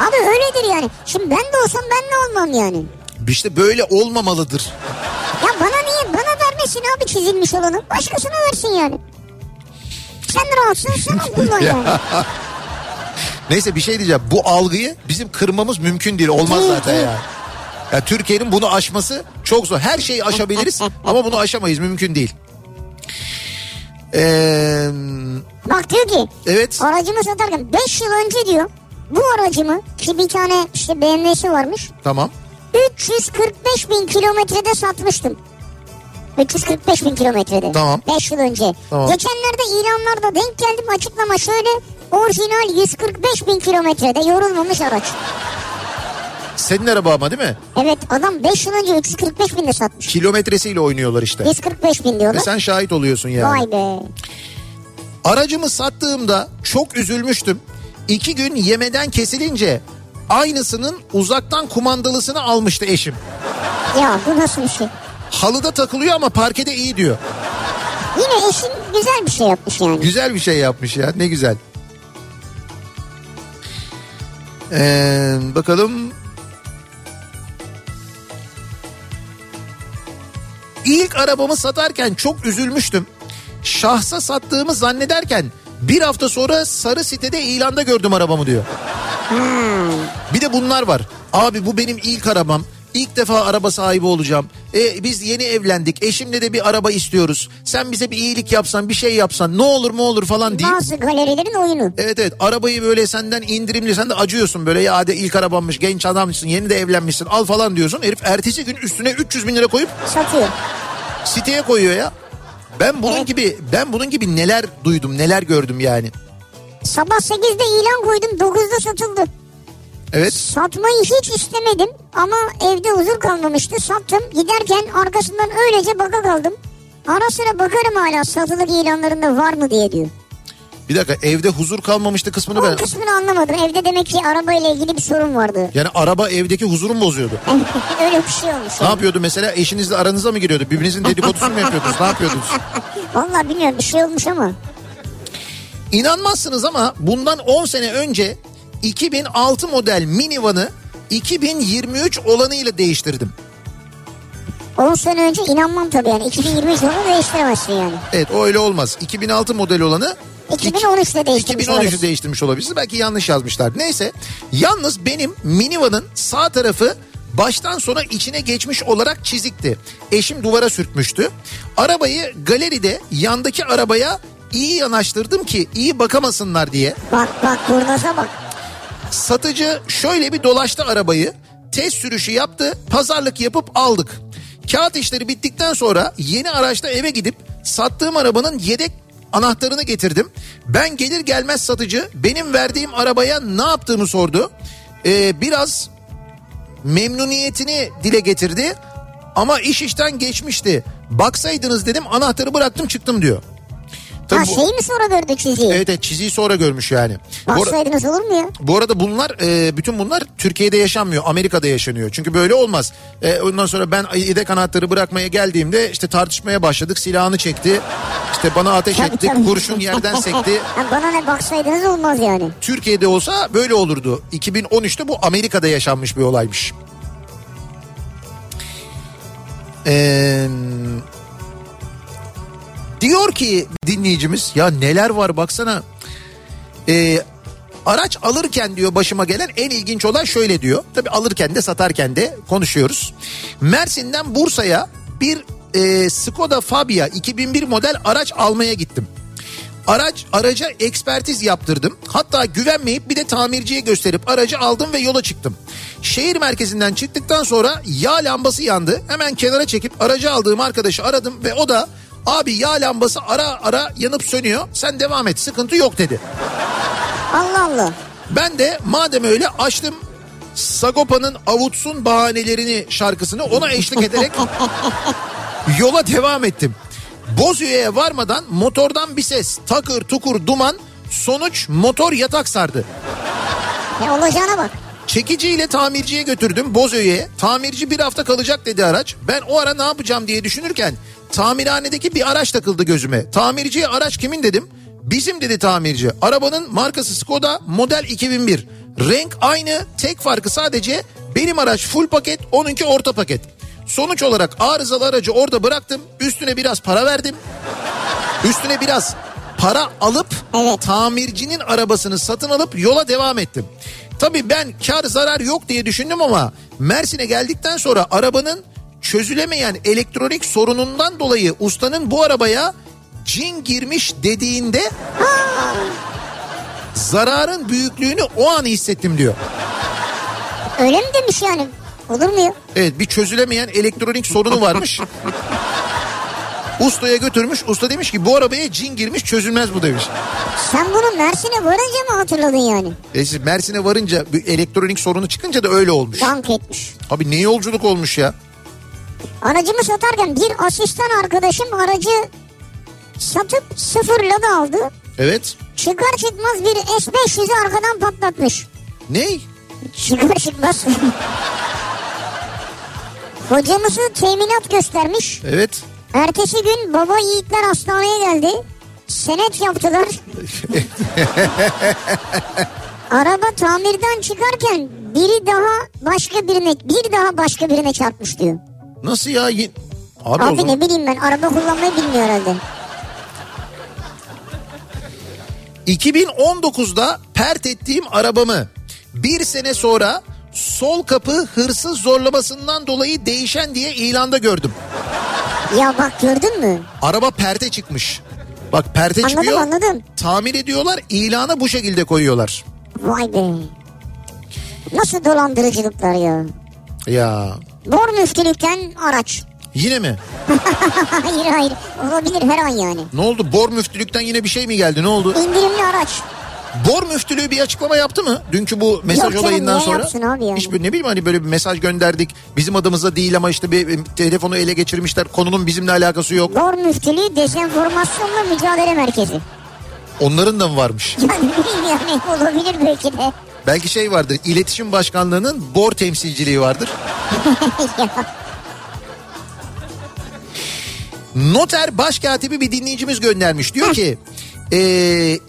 Abi öyledir yani. Şimdi ben de olsam ben de olmam yani. İşte böyle olmamalıdır. Ya bana niye? Bana vermesin abi çizilmiş olanı. Başkasına versin yani. Sen rahatsın sen kullan yani. (laughs) Neyse bir şey diyeceğim. Bu algıyı bizim kırmamız mümkün değil. Olmaz Değil, zaten değil. ya. Ya Türkiye'nin bunu aşması çok zor. Her şeyi aşabiliriz (laughs) ama bunu aşamayız. Mümkün değil. Ee, Bak diyor ki evet. aracımı satarken 5 yıl önce diyor bu aracımı ki bir tane işte BMW'si varmış Tamam. 345 bin kilometrede satmıştım. 345 bin kilometrede. Tamam. 5 yıl önce. Tamam. Geçenlerde ilanlarda denk geldim açıklama şöyle. Orijinal 145 bin kilometrede yorulmamış araç. Senin araba ama değil mi? Evet adam 5 yıl önce 345 binde satmış. Kilometresiyle oynuyorlar işte. 145 bin Ve diyorlar. sen şahit oluyorsun yani. Vay be. Aracımı sattığımda çok üzülmüştüm. İki gün yemeden kesilince aynısının uzaktan kumandalısını almıştı eşim. Ya bu nasıl bir şey? Halıda takılıyor ama parkede iyi diyor. Yine eşin güzel bir şey yapmış yani. Güzel bir şey yapmış ya ne güzel. Ee, bakalım. İlk arabamı satarken çok üzülmüştüm. Şahsa sattığımı zannederken bir hafta sonra sarı sitede ilanda gördüm arabamı diyor. Bir de bunlar var. Abi bu benim ilk arabam. İlk defa araba sahibi olacağım. E, biz yeni evlendik. Eşimle de bir araba istiyoruz. Sen bize bir iyilik yapsan, bir şey yapsan, ne olur mu olur falan deyip Bazı galerilerin oyunu. Evet evet arabayı böyle senden indirimli sen de acıyorsun böyle ya hadi ilk arabammış genç adammışsın yeni de evlenmişsin al falan diyorsun. Herif ertesi gün üstüne 300 bin lira koyup Satıyor. siteye koyuyor ya. Ben bunun Evet. gibi ben bunun gibi neler duydum neler gördüm yani. Sabah 8'de ilan koydum 9'da satıldı. Evet. Satmayı hiç istemedim ama evde huzur kalmamıştı. Sattım. Giderken arkasından öylece baka kaldım. Ara sıra bakarım hala satılık ilanlarında var mı diye diyor. Bir dakika evde huzur kalmamıştı kısmını O ben... kısmını anlamadım. Evde demek ki arabayla ilgili bir sorun vardı. Yani araba evdeki huzurun bozuyordu. (laughs) Öyle bir şey olmuş. Ne yapıyordu mesela eşinizle aranıza mı giriyordu? Birbirinizin dedikodusunu mu yapıyordunuz? Ne yapıyordunuz? (laughs) Vallahi bilmiyorum bir şey olmuş ama. İnanmazsınız ama bundan 10 sene önce 2006 model minivanı 2023 olanıyla değiştirdim. 10 sene önce inanmam tabii yani. 2023 yılını değiştiremezsin yani. Evet o öyle olmaz. 2006 model olanı 2013'te değiştirmiş 2013'ü olabilir. değiştirmiş olabilirsiniz. Belki yanlış yazmışlar. Neyse. Yalnız benim minivanın sağ tarafı baştan sona içine geçmiş olarak çizikti. Eşim duvara sürtmüştü. Arabayı galeride yandaki arabaya iyi yanaştırdım ki iyi bakamasınlar diye. Bak bak kurnaza bak. Satıcı şöyle bir dolaştı arabayı. Test sürüşü yaptı. Pazarlık yapıp aldık. Kağıt işleri bittikten sonra yeni araçla eve gidip sattığım arabanın yedek anahtarını getirdim. Ben gelir gelmez satıcı benim verdiğim arabaya ne yaptığımı sordu. Ee, biraz memnuniyetini dile getirdi. Ama iş işten geçmişti. Baksaydınız dedim anahtarı bıraktım çıktım diyor. Tabii Ha bu- şeyi mi sonra gördü çiziyi? Evet, evet çiziyi sonra görmüş yani. Bu ara- Baksaydınız olur mu ya? bu arada bunlar e, bütün bunlar Türkiye'de yaşanmıyor. Amerika'da yaşanıyor. Çünkü böyle olmaz. E, ondan sonra ben yedek anahtarı bırakmaya geldiğimde işte tartışmaya başladık. Silahını çekti. İşte bana ateş Tabii, etti. tabii. Kurşun yerden sekti. (laughs) Bana ne baksaydınız olmaz yani. Türkiye'de olsa böyle olurdu. 2013'te bu Amerika'da yaşanmış bir olaymış. Ee, diyor ki dinleyicimiz ya neler var baksana. Ee, araç alırken diyor başıma gelen en ilginç olay şöyle diyor. Tabi alırken de satarken de konuşuyoruz. Mersin'den Bursa'ya bir e, Skoda Fabia 2001 model araç almaya gittim. Araç araca ekspertiz yaptırdım. Hatta güvenmeyip bir de tamirciye gösterip aracı aldım ve yola çıktım. Şehir merkezinden çıktıktan sonra yağ lambası yandı. Hemen kenara çekip aracı aldığım arkadaşı aradım ve o da abi yağ lambası ara ara yanıp sönüyor. Sen devam et sıkıntı yok dedi. Allah Allah. Ben de madem öyle açtım Sagopa'nın avutsun bahanelerini şarkısını ona eşlik ederek (laughs) yola devam ettim. Bozüyü'ye varmadan motordan bir ses takır tukur duman sonuç motor yatak sardı. Ya olacağına bak. Çekiciyle tamirciye götürdüm Bozüyü'ye. Tamirci bir hafta kalacak dedi araç. Ben o ara ne yapacağım diye düşünürken tamirhanedeki bir araç takıldı gözüme. Tamirciye araç kimin dedim. Bizim dedi tamirci. Arabanın markası Skoda model 2001. Renk aynı tek farkı sadece benim araç full paket onunki orta paket. Sonuç olarak arızalı aracı orada bıraktım. Üstüne biraz para verdim. Üstüne biraz para alıp Evet. tamircinin arabasını satın alıp yola devam ettim. Tabii ben kar zarar yok diye düşündüm ama Mersin'e geldikten sonra arabanın çözülemeyen elektronik sorunundan dolayı ustanın bu arabaya cin girmiş dediğinde (gasps) zararın büyüklüğünü o an hissettim diyor. Öyle mi demiş yani? Olur mu ya? Evet bir çözülemeyen elektronik sorunu varmış. Ustaya götürmüş. Usta demiş ki bu arabaya cin girmiş çözülmez bu demiş. Sen bunu Mersin'e varınca mı hatırladın yani? E siz Mersin'e varınca bir elektronik sorunu çıkınca da öyle olmuş. Dank etmiş. Abi ne yolculuk olmuş ya. Aracımı satarken bir asistan arkadaşım aracı satıp sıfırla da aldı. Evet. Çıkar çıkmaz bir S500'ü arkadan patlatmış. Ney? Çıkar çıkmaz. Hocamızı teminat göstermiş. Evet. Ertesi gün baba yiğitler hastaneye geldi. Senet yaptılar. (laughs) Araba tamirden çıkarken biri daha başka birine bir daha başka birine çarpmış diyor. Nasıl ya? Abi, Abi zaman- ne bileyim ben araba kullanmayı bilmiyor herhalde. 2019'da pert ettiğim arabamı bir sene sonra sol kapı hırsız zorlamasından dolayı değişen diye ilanda gördüm. Ya bak gördün mü? Araba perte çıkmış. Bak perte Anladım, çıkıyor. anladım. Tamir ediyorlar ilana bu şekilde koyuyorlar. Vay be. Nasıl dolandırıcılıklar ya. Ya Bor müftülükten araç. yine mi? (laughs) hayır hayır olabilir her an yani. Ne oldu? Bor müftülükten yine bir şey mi geldi? Ne oldu? İndirimli araç. Bor müftülüğü bir açıklama yaptı mı? Dünkü bu mesaj Yok canım, olayından niye sonra. yapsın abi yani? Hiçbir ne bileyim hani böyle bir mesaj gönderdik. Bizim adımıza değil ama işte bir, bir telefonu ele geçirmişler. Konunun bizimle alakası yok. Bor Müftülüğü Dezenformasyonla Mücadele Merkezi. Onların da mı varmış? Yani bilmiyorum (laughs) yani olabilir belki de. Belki şey vardır. İletişim Başkanlığı'nın bor temsilciliği vardır. (laughs) Noter başkatibi bir dinleyicimiz göndermiş. Diyor ki e,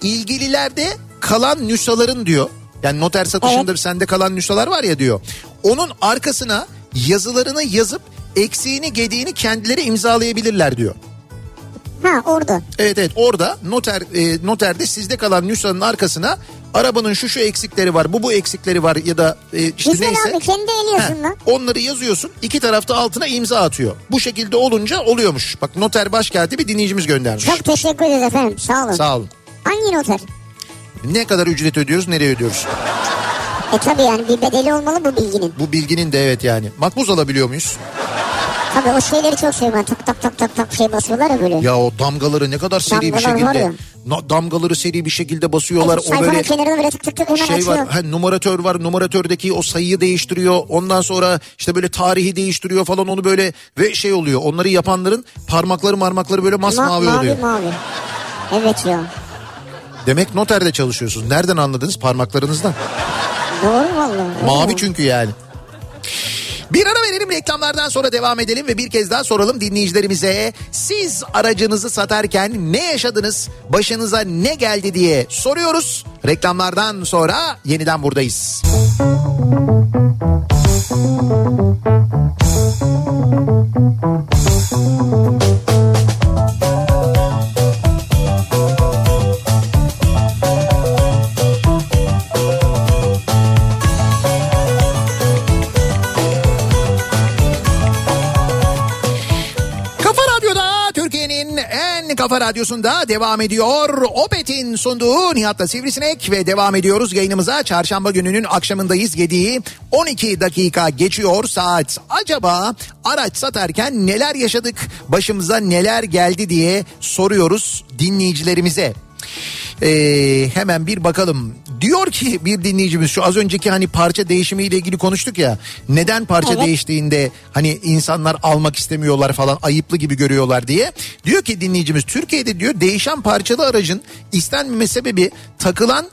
ilgililerde kalan nüshaların diyor. Yani noter satışında sende kalan nüshalar var ya diyor. Onun arkasına yazılarını yazıp eksiğini gediğini kendileri imzalayabilirler diyor. Ha orada. Evet evet orada noter e, noterde sizde kalan nüshanın arkasına arabanın şu şu eksikleri var bu bu eksikleri var ya da e, işte Güzel neyse. abi kendi el Heh, yazınla. onları yazıyorsun iki tarafta altına imza atıyor. Bu şekilde olunca oluyormuş. Bak noter başkatibi dinleyicimiz göndermiş. Çok teşekkür ederiz efendim sağ olun. Sağ olun. Hangi noter? Ne kadar ücret ödüyoruz nereye ödüyoruz? E tabi yani bir bedeli olmalı bu bilginin. Bu bilginin de evet yani. Makbuz alabiliyor muyuz? Tabi o şeyleri çok seviyorum. Tak tak tak tak tak şey basıyorlar ya böyle. Ya o damgaları ne kadar seri bir var şekilde ya. Na- damgaları seri bir şekilde basıyorlar. o Sayfanın böyle kenarını böyle tık tık tık hemen şey açıyor. var. Ha, numaratör var. Numaratördeki o sayıyı değiştiriyor. Ondan sonra işte böyle tarihi değiştiriyor falan onu böyle ve şey oluyor. Onları yapanların parmakları marmakları böyle Ma- masmavi mavi oluyor. mavi. Evet ya. Demek noterde çalışıyorsunuz. Nereden anladınız? Parmaklarınızdan. Doğru vallahi. Mavi çünkü yani. Bir ara verelim reklamlardan sonra devam edelim ve bir kez daha soralım dinleyicilerimize. Siz aracınızı satarken ne yaşadınız? Başınıza ne geldi diye soruyoruz. Reklamlardan sonra yeniden buradayız. Kafa kafa radyosunda devam ediyor. Opet'in sunduğu Nihat'la Sivrisinek ve devam ediyoruz yayınımıza. Çarşamba gününün akşamındayız. 7'yi 12 dakika geçiyor saat. Acaba araç satarken neler yaşadık? Başımıza neler geldi diye soruyoruz dinleyicilerimize. Ee, hemen bir bakalım. Diyor ki bir dinleyicimiz şu az önceki hani parça değişimiyle ilgili konuştuk ya. Neden parça Evet. değiştiğinde hani insanlar almak istemiyorlar falan ayıplı gibi görüyorlar diye. Diyor ki dinleyicimiz Türkiye'de diyor değişen parçalı aracın istenmeme sebebi takılan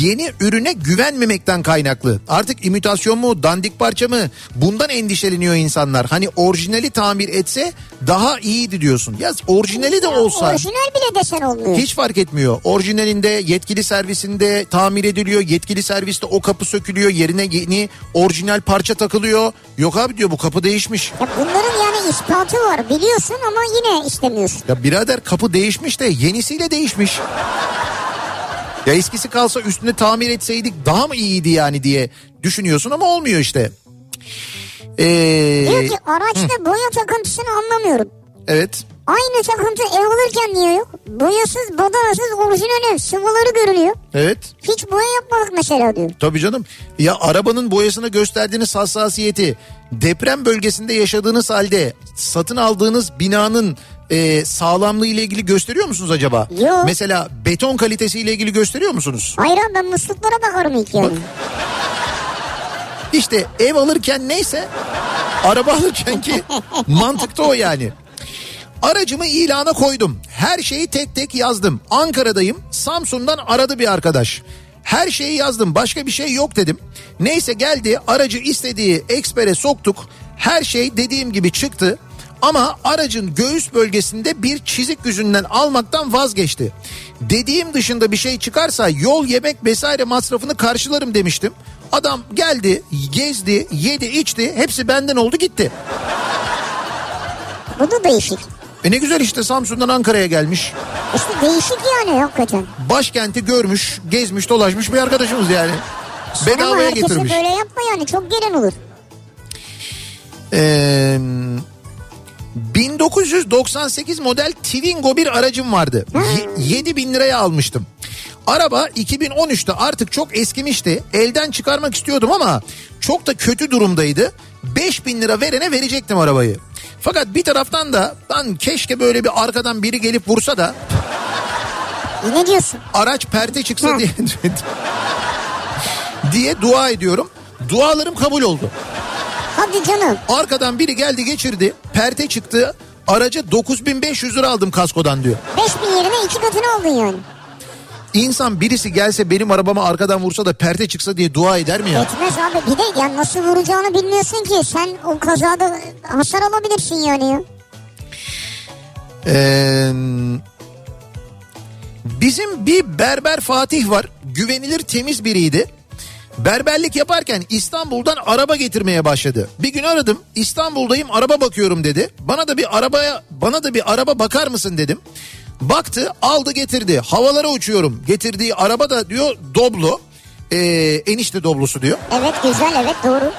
yeni ürüne güvenmemekten kaynaklı. Artık imitasyon mu dandik parça mı bundan endişeleniyor insanlar. Hani orijinali tamir etse daha iyiydi diyorsun. Ya orijinali de olsa Orijinal bile desen olmuyor. hiç fark etmiyor. Orijinalinde yetkili servisinde tamir ediliyor. Yetkili serviste o kapı sökülüyor. Yerine yeni orijinal parça takılıyor. Yok abi diyor bu kapı değişmiş. Ya bunların yani ispatı var biliyorsun ama yine istemiyorsun. Ya birader kapı değişmiş de yenisiyle değişmiş. Ya eskisi kalsa üstüne tamir etseydik daha mı iyiydi yani diye düşünüyorsun ama olmuyor işte. Ee, Diyor ki araçta boya takıntısını anlamıyorum. evet. Aynı takıntı ev alırken niye yok? Boyasız, badanasız orijinal ev. Sıvıları görünüyor. Evet. Hiç boya yapmadık mesela diyor. Tabii canım. Ya arabanın boyasına gösterdiğiniz hassasiyeti deprem bölgesinde yaşadığınız halde satın aldığınız binanın e, sağlamlığı ile ilgili gösteriyor musunuz acaba? Yok. Mesela beton kalitesiyle ilgili gösteriyor musunuz? Hayır abi ben musluklara bakarım ilk yani. İşte ev alırken neyse araba alırken ki (laughs) mantıkta o yani. Aracımı ilana koydum. Her şeyi tek tek yazdım. Ankara'dayım. Samsun'dan aradı bir arkadaş. Her şeyi yazdım. Başka bir şey yok dedim. Neyse geldi. Aracı istediği ekspere soktuk. Her şey dediğim gibi çıktı. Ama aracın göğüs bölgesinde bir çizik yüzünden almaktan vazgeçti. Dediğim dışında bir şey çıkarsa yol yemek vesaire masrafını karşılarım demiştim. Adam geldi, gezdi, yedi, içti. Hepsi benden oldu gitti. Bu da değişik. E ne güzel işte Samsun'dan Ankara'ya gelmiş. İşte değişik yani hakikaten. Başkenti görmüş, gezmiş, dolaşmış bir arkadaşımız yani. Ama Bedavaya herkese getirmiş. böyle yapma yani çok gelen olur. Ee, 1998 model Twingo bir aracım vardı. 7 bin liraya almıştım. Araba 2013'te artık çok eskimişti. Elden çıkarmak istiyordum ama çok da kötü durumdaydı. 5 bin lira verene verecektim arabayı. Fakat bir taraftan da lan keşke böyle bir arkadan biri gelip vursa da E ne diyorsun? Araç perte çıksa diye (laughs) diye dua ediyorum. Dualarım kabul oldu. Hadi canım. Arkadan biri geldi geçirdi. Perte çıktı. Araca 9500 lira aldım kaskodan diyor. 5000 yerine iki katını aldın yani. İnsan birisi gelse benim arabama arkadan vursa da perte çıksa diye dua eder mi ya? Etmez abi. Bir de yani nasıl vuracağını bilmiyorsun ki. Sen o kazada hasar alabilirsin yani ya. Ee, bizim bir berber Fatih var. Güvenilir temiz biriydi. Berberlik yaparken İstanbul'dan araba getirmeye başladı. Bir gün aradım. İstanbul'dayım araba bakıyorum dedi. Bana da bir arabaya bana da bir araba bakar mısın dedim. Baktı aldı getirdi. Havalara uçuyorum. Getirdiği araba da diyor Doblo. Ee, enişte Doblosu diyor. Evet güzel evet doğru.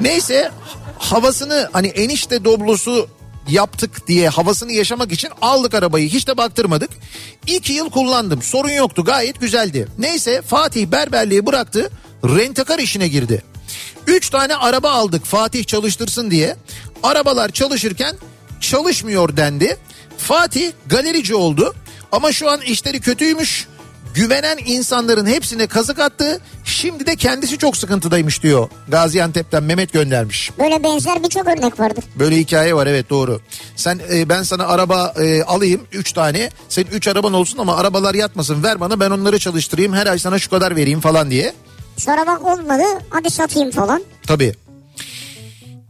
Neyse havasını hani enişte doblosu yaptık diye havasını yaşamak için aldık arabayı hiç de baktırmadık. İki yıl kullandım sorun yoktu gayet güzeldi. Neyse Fatih berberliği bıraktı rentakar işine girdi. Üç tane araba aldık Fatih çalıştırsın diye. Arabalar çalışırken çalışmıyor dendi. Fatih galerici oldu ama şu an işleri kötüymüş. Güvenen insanların hepsine kazık attı. Şimdi de kendisi çok sıkıntıdaymış diyor. Gaziantep'ten Mehmet göndermiş. Böyle benzer birçok örnek vardır. Böyle hikaye var evet doğru. Sen e, ben sana araba e, alayım 3 tane. Senin 3 araban olsun ama arabalar yatmasın. Ver bana ben onları çalıştırayım. Her ay sana şu kadar vereyim falan diye. Sonra bak olmadı hadi satayım falan. Tabii.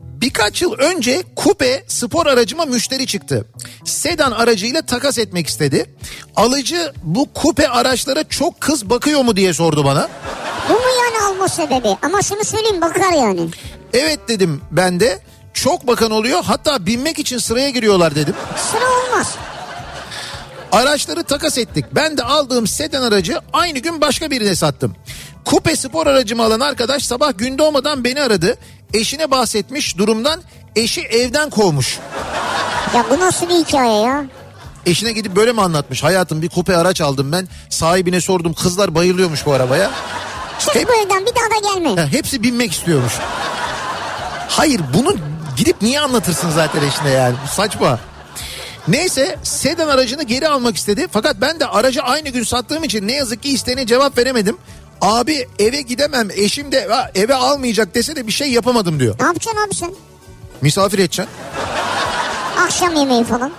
Birkaç yıl önce kupe spor aracıma müşteri çıktı. Sedan aracıyla takas etmek istedi. Alıcı bu kupe araçlara çok kız bakıyor mu diye sordu bana. Bu alma sebebi? Ama şunu söyleyeyim bakar yani. Evet dedim ben de. Çok bakan oluyor hatta binmek için sıraya giriyorlar dedim. Sıra olmaz. Araçları takas ettik. Ben de aldığım sedan aracı aynı gün başka birine sattım. Kupe spor aracımı alan arkadaş sabah gün doğmadan beni aradı. Eşine bahsetmiş durumdan eşi evden kovmuş. Ya bu nasıl bir hikaye ya? Eşine gidip böyle mi anlatmış? Hayatım bir kupe araç aldım ben. Sahibine sordum kızlar bayılıyormuş bu arabaya. Hep- bu evden bir daha da gelme. Ha, hepsi binmek istiyormuş. Hayır bunu gidip niye anlatırsın zaten eşine yani? Saçma. Neyse sedan aracını geri almak istedi. Fakat ben de aracı aynı gün sattığım için ne yazık ki isteğine cevap veremedim. Abi eve gidemem eşim de "Ha, eve almayacak dese de bir şey yapamadım diyor. Ne yapacaksın abi sen? Misafir edeceksin. Akşam yemeği falan.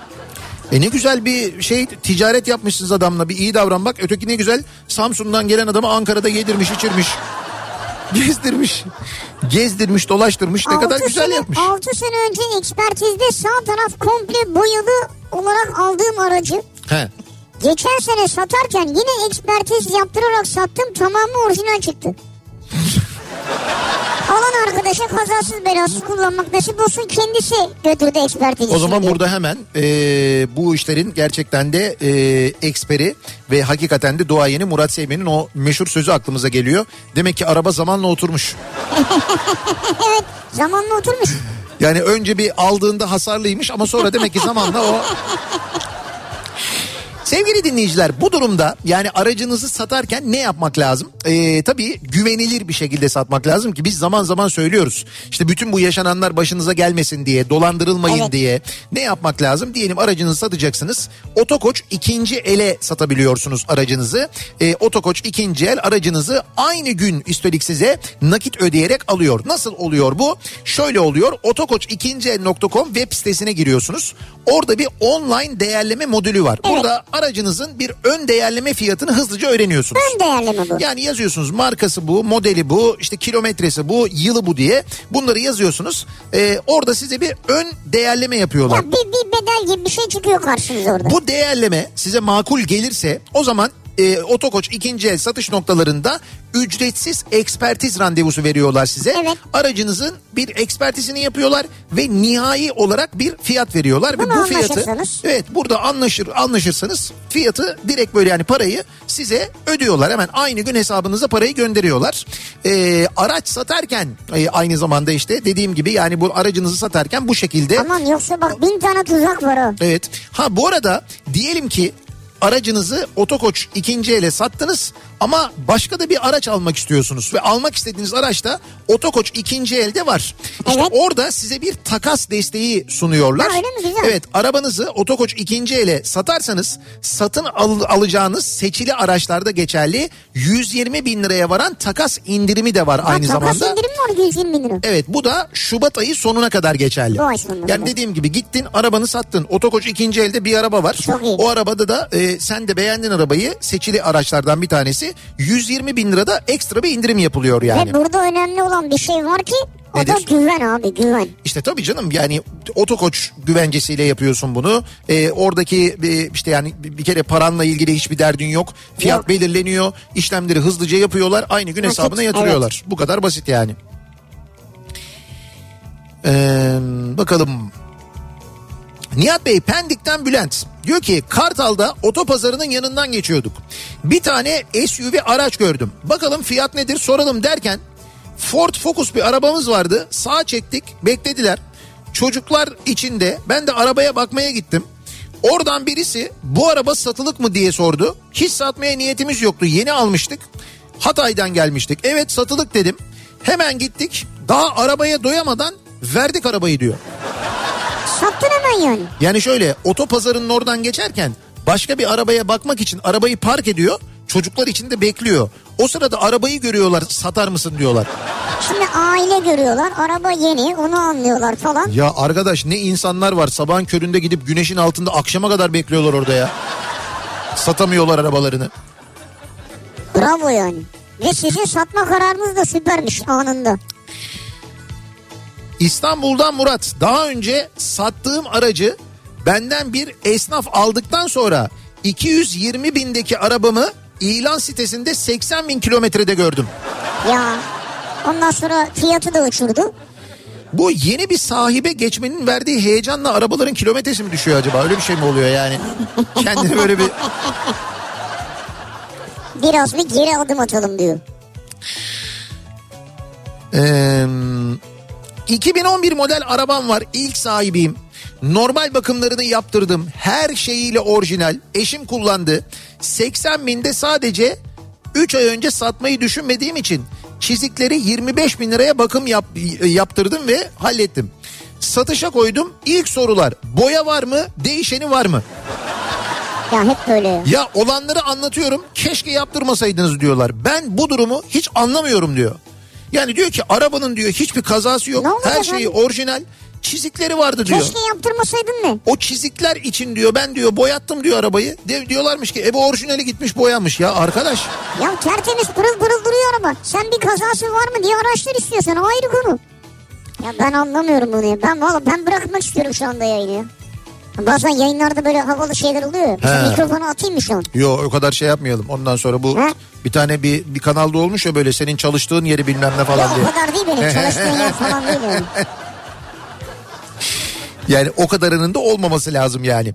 E ne güzel bir şey ticaret yapmışsınız adamla bir iyi davran bak. Öteki ne güzel Samsun'dan gelen adamı Ankara'da yedirmiş içirmiş. (laughs) Gezdirmiş. Gezdirmiş dolaştırmış ne kadar güzel sene, yapmış. 6 sene önce ekspertizde sağ taraf komple boyalı olarak aldığım aracı He. geçen sene satarken yine ekspertiz yaptırarak sattım tamamı orijinal çıktı. Alan arkadaşa kazasız belasız kullanmak nasip olsun kendisi götürdü ekspertiz O zaman burada hemen e, bu işlerin gerçekten de e, eksperi ve hakikaten de duayeni Murat Seymen'in o meşhur sözü aklımıza geliyor. Demek ki araba zamanla oturmuş. (laughs) Evet zamanla oturmuş. Yani önce bir aldığında hasarlıymış ama sonra demek ki zamanla o... (laughs) Sevgili dinleyiciler bu durumda yani aracınızı satarken ne yapmak lazım? Ee, tabii güvenilir bir şekilde satmak lazım ki biz zaman zaman söylüyoruz. İşte bütün bu yaşananlar başınıza gelmesin diye dolandırılmayın Evet. diye ne yapmak lazım? Diyelim aracınızı satacaksınız. Otokoç ikinci ele satabiliyorsunuz aracınızı. Ee, Otokoç ikinci el aracınızı aynı gün üstelik size nakit ödeyerek alıyor. Nasıl oluyor bu? Şöyle oluyor. Otokoç2el.com web sitesine giriyorsunuz. Orada bir online değerleme modülü var. Evet. Burada aracınızın bir ön değerleme fiyatını hızlıca öğreniyorsunuz. Ön değerleme bu. Yani yazıyorsunuz markası bu, modeli bu, işte kilometresi bu, yılı bu diye. Bunları yazıyorsunuz. Ee, orada size bir ön değerleme yapıyorlar. Ya bir, bir bedel gibi bir şey çıkıyor karşınıza orada. Bu değerleme size makul gelirse o zaman e, Otokoç ikinci el satış noktalarında ücretsiz ekspertiz randevusu veriyorlar size. Evet. Aracınızın bir ekspertizini yapıyorlar ve nihai olarak bir fiyat veriyorlar ve Bunu bu fiyatı evet burada anlaşır anlaşırsanız fiyatı direkt böyle yani parayı size ödüyorlar. Hemen aynı gün hesabınıza parayı gönderiyorlar. E, araç satarken e, aynı zamanda işte dediğim gibi yani bu aracınızı satarken bu şekilde Aman yoksa bak bin tane tuzak var o. Evet. Ha bu arada diyelim ki aracınızı otokoç ikinci ele sattınız ama başka da bir araç almak istiyorsunuz ve almak istediğiniz araç da otokoç ikinci elde var. İşte Evet. orada size bir takas desteği sunuyorlar. Ha, öyle mi? Güzel. Evet arabanızı otokoç ikinci ele satarsanız satın al- alacağınız seçili araçlarda geçerli 120 bin liraya varan takas indirimi de var Ha, aynı takas zamanda. indirim mi var 120 bin lira? Evet bu da Şubat ayı sonuna kadar geçerli. Bu ay sonuna Yani kadar. dediğim gibi gittin arabanı sattın. Otokoç ikinci elde bir araba var. Çok iyi. O arabada da e, sen de beğendin arabayı seçili araçlardan bir tanesi. 120 bin lirada ekstra bir indirim yapılıyor yani. Ve burada önemli olan bir şey var ki o da güven abi güven. İşte tabii canım yani otokoç güvencesiyle yapıyorsun bunu. Ee, oradaki e, işte yani bir kere paranla ilgili hiçbir derdin yok. Fiyat Yok. belirleniyor. işlemleri hızlıca yapıyorlar. Aynı gün Nakit, hesabına yatırıyorlar. Bu kadar basit yani. Ee, bakalım. Nihat Bey Pendik'ten Bülent diyor ki Kartal'da otopazarının yanından geçiyorduk. Bir tane SUV araç gördüm. Bakalım fiyat nedir soralım derken Ford Focus bir arabamız vardı. Sağa çektik beklediler. Çocuklar içinde ben de arabaya bakmaya gittim. Oradan birisi bu araba satılık mı diye sordu. Hiç satmaya niyetimiz yoktu yeni almıştık. Hatay'dan gelmiştik. Evet satılık dedim. Hemen gittik. Daha arabaya doyamadan verdik arabayı diyor. Sattın hemen yani. Yani şöyle otopazarının oradan geçerken başka bir arabaya bakmak için arabayı park ediyor. Çocuklar içinde bekliyor. O sırada arabayı görüyorlar satar mısın diyorlar. Şimdi aile görüyorlar araba yeni onu anlıyorlar falan. Ya arkadaş ne insanlar var sabahın köründe gidip güneşin altında akşama kadar bekliyorlar orada ya. Satamıyorlar arabalarını. Bravo yani. Ve sizin satma kararınız da süpermiş anında. İstanbul'dan Murat daha önce sattığım aracı benden bir esnaf aldıktan sonra 220 bindeki arabamı ilan sitesinde 80 bin kilometrede gördüm. Ya ondan sonra fiyatı da uçurdu. Bu yeni bir sahibe geçmenin verdiği heyecanla arabaların kilometresi mi düşüyor acaba? Öyle bir şey mi oluyor yani? Kendini böyle bir... Biraz bir geri adım atalım diyor. Ee, 2011 model arabam var. İlk sahibiyim. Normal bakımlarını yaptırdım. Her şeyiyle orijinal. Eşim kullandı. 80 binde sadece 3 ay önce satmayı düşünmediğim için çizikleri 25 bin liraya bakım yap, yaptırdım ve hallettim. Satışa koydum. İlk sorular boya var mı? Değişeni var mı? Ya hep böyle ya. Ya olanları anlatıyorum keşke yaptırmasaydınız diyorlar. Ben bu durumu hiç anlamıyorum diyor. Yani diyor ki arabanın diyor hiçbir kazası yok. Her şeyi abi? orijinal. Çizikleri vardı diyor. Keşke yaptırmasaydın ne? O çizikler için diyor ben diyor boyattım diyor arabayı. De, diyorlarmış ki e bu orijinali gitmiş boyanmış ya arkadaş. Ya tertemiz pırıl pırıl duruyor araba. Sen bir kazası var mı diye araştır istiyorsan o ayrı konu. Ya ben anlamıyorum bunu ya. Ben valla ben bırakmak istiyorum şu anda yayını ya. Bazen yayınlarda böyle havalı şeyler oluyor. ya. Mesela He. mikrofonu atayım mı şu an? Yo o kadar şey yapmayalım. Ondan sonra bu He? bir tane bir, bir kanalda olmuş ya böyle senin çalıştığın yeri bilmem ne falan Ya diye. o kadar değil benim çalıştığım yer falan değil (laughs) yani. Yani o kadarının da olmaması lazım yani.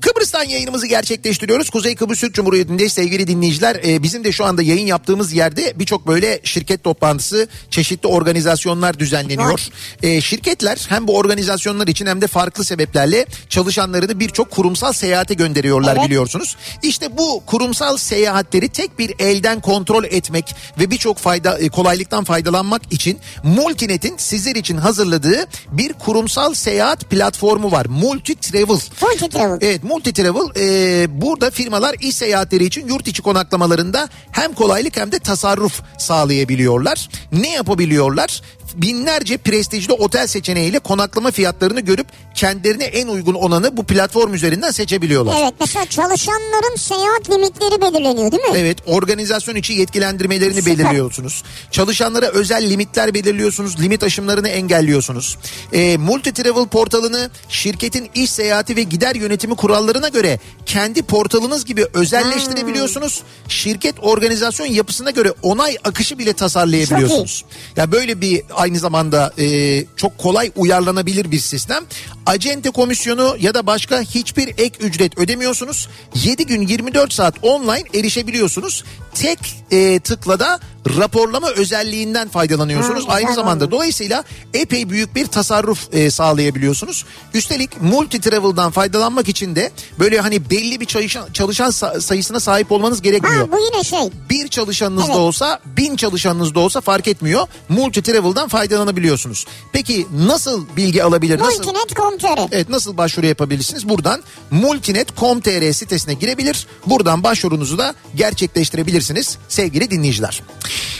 Kıbrıs'tan yayınımızı gerçekleştiriyoruz. Kuzey Kıbrıs Türk Cumhuriyeti'nde sevgili dinleyiciler e, bizim de şu anda yayın yaptığımız yerde birçok böyle şirket toplantısı, çeşitli organizasyonlar düzenleniyor. E, şirketler hem bu organizasyonlar için hem de farklı sebeplerle çalışanlarını birçok kurumsal seyahate gönderiyorlar Evet. biliyorsunuz. İşte bu kurumsal seyahatleri tek bir elden kontrol etmek ve birçok fayda e, kolaylıktan faydalanmak için Multinet'in sizler için hazırladığı bir kurumsal seyahat platformu var. Multi Travel. Multi travel. Evet Multi Travel e, burada firmalar iş seyahatleri için yurt içi konaklamalarında hem kolaylık hem de tasarruf sağlayabiliyorlar. Ne yapabiliyorlar? Binlerce prestijli otel seçeneğiyle konaklama fiyatlarını görüp kendilerine en uygun olanı bu platform üzerinden seçebiliyorlar. Evet mesela çalışanların seyahat limitleri belirleniyor değil mi? Evet organizasyon içi yetkilendirmelerini Süper. belirliyorsunuz. Çalışanlara özel limitler belirliyorsunuz. Limit aşımlarını engelliyorsunuz. E, Multi Travel portalını şirketin iş seyahati ve gider yönetimi kurallarına göre kendi portalınız gibi özelleştirebiliyorsunuz. Şirket organizasyon yapısına göre onay akışı bile tasarlayabiliyorsunuz. Ya böyle bir aynı zamanda e, çok kolay uyarlanabilir bir sistem. Acente komisyonu ya da başka hiçbir ek ücret ödemiyorsunuz. 7 gün 24 saat online erişebiliyorsunuz. Tek e, tıkla da raporlama özelliğinden faydalanıyorsunuz. Ha, Aynı zamanda oldu. dolayısıyla epey büyük bir tasarruf e, sağlayabiliyorsunuz. Üstelik multi travel'dan faydalanmak için de böyle hani belli bir çalışan, çalışan sa- sayısına sahip olmanız gerekmiyor. Ha bu yine şey. Bir çalışanınız Evet. da olsa bin çalışanınız da olsa fark etmiyor. Multi travel'dan faydalanabiliyorsunuz. Peki nasıl bilgi alabilir? Multinet.com.tr Evet nasıl başvuru yapabilirsiniz? Buradan multinet.com.tr sitesine girebilir. Buradan başvurunuzu da gerçekleştirebilirsiniz sevgili dinleyiciler.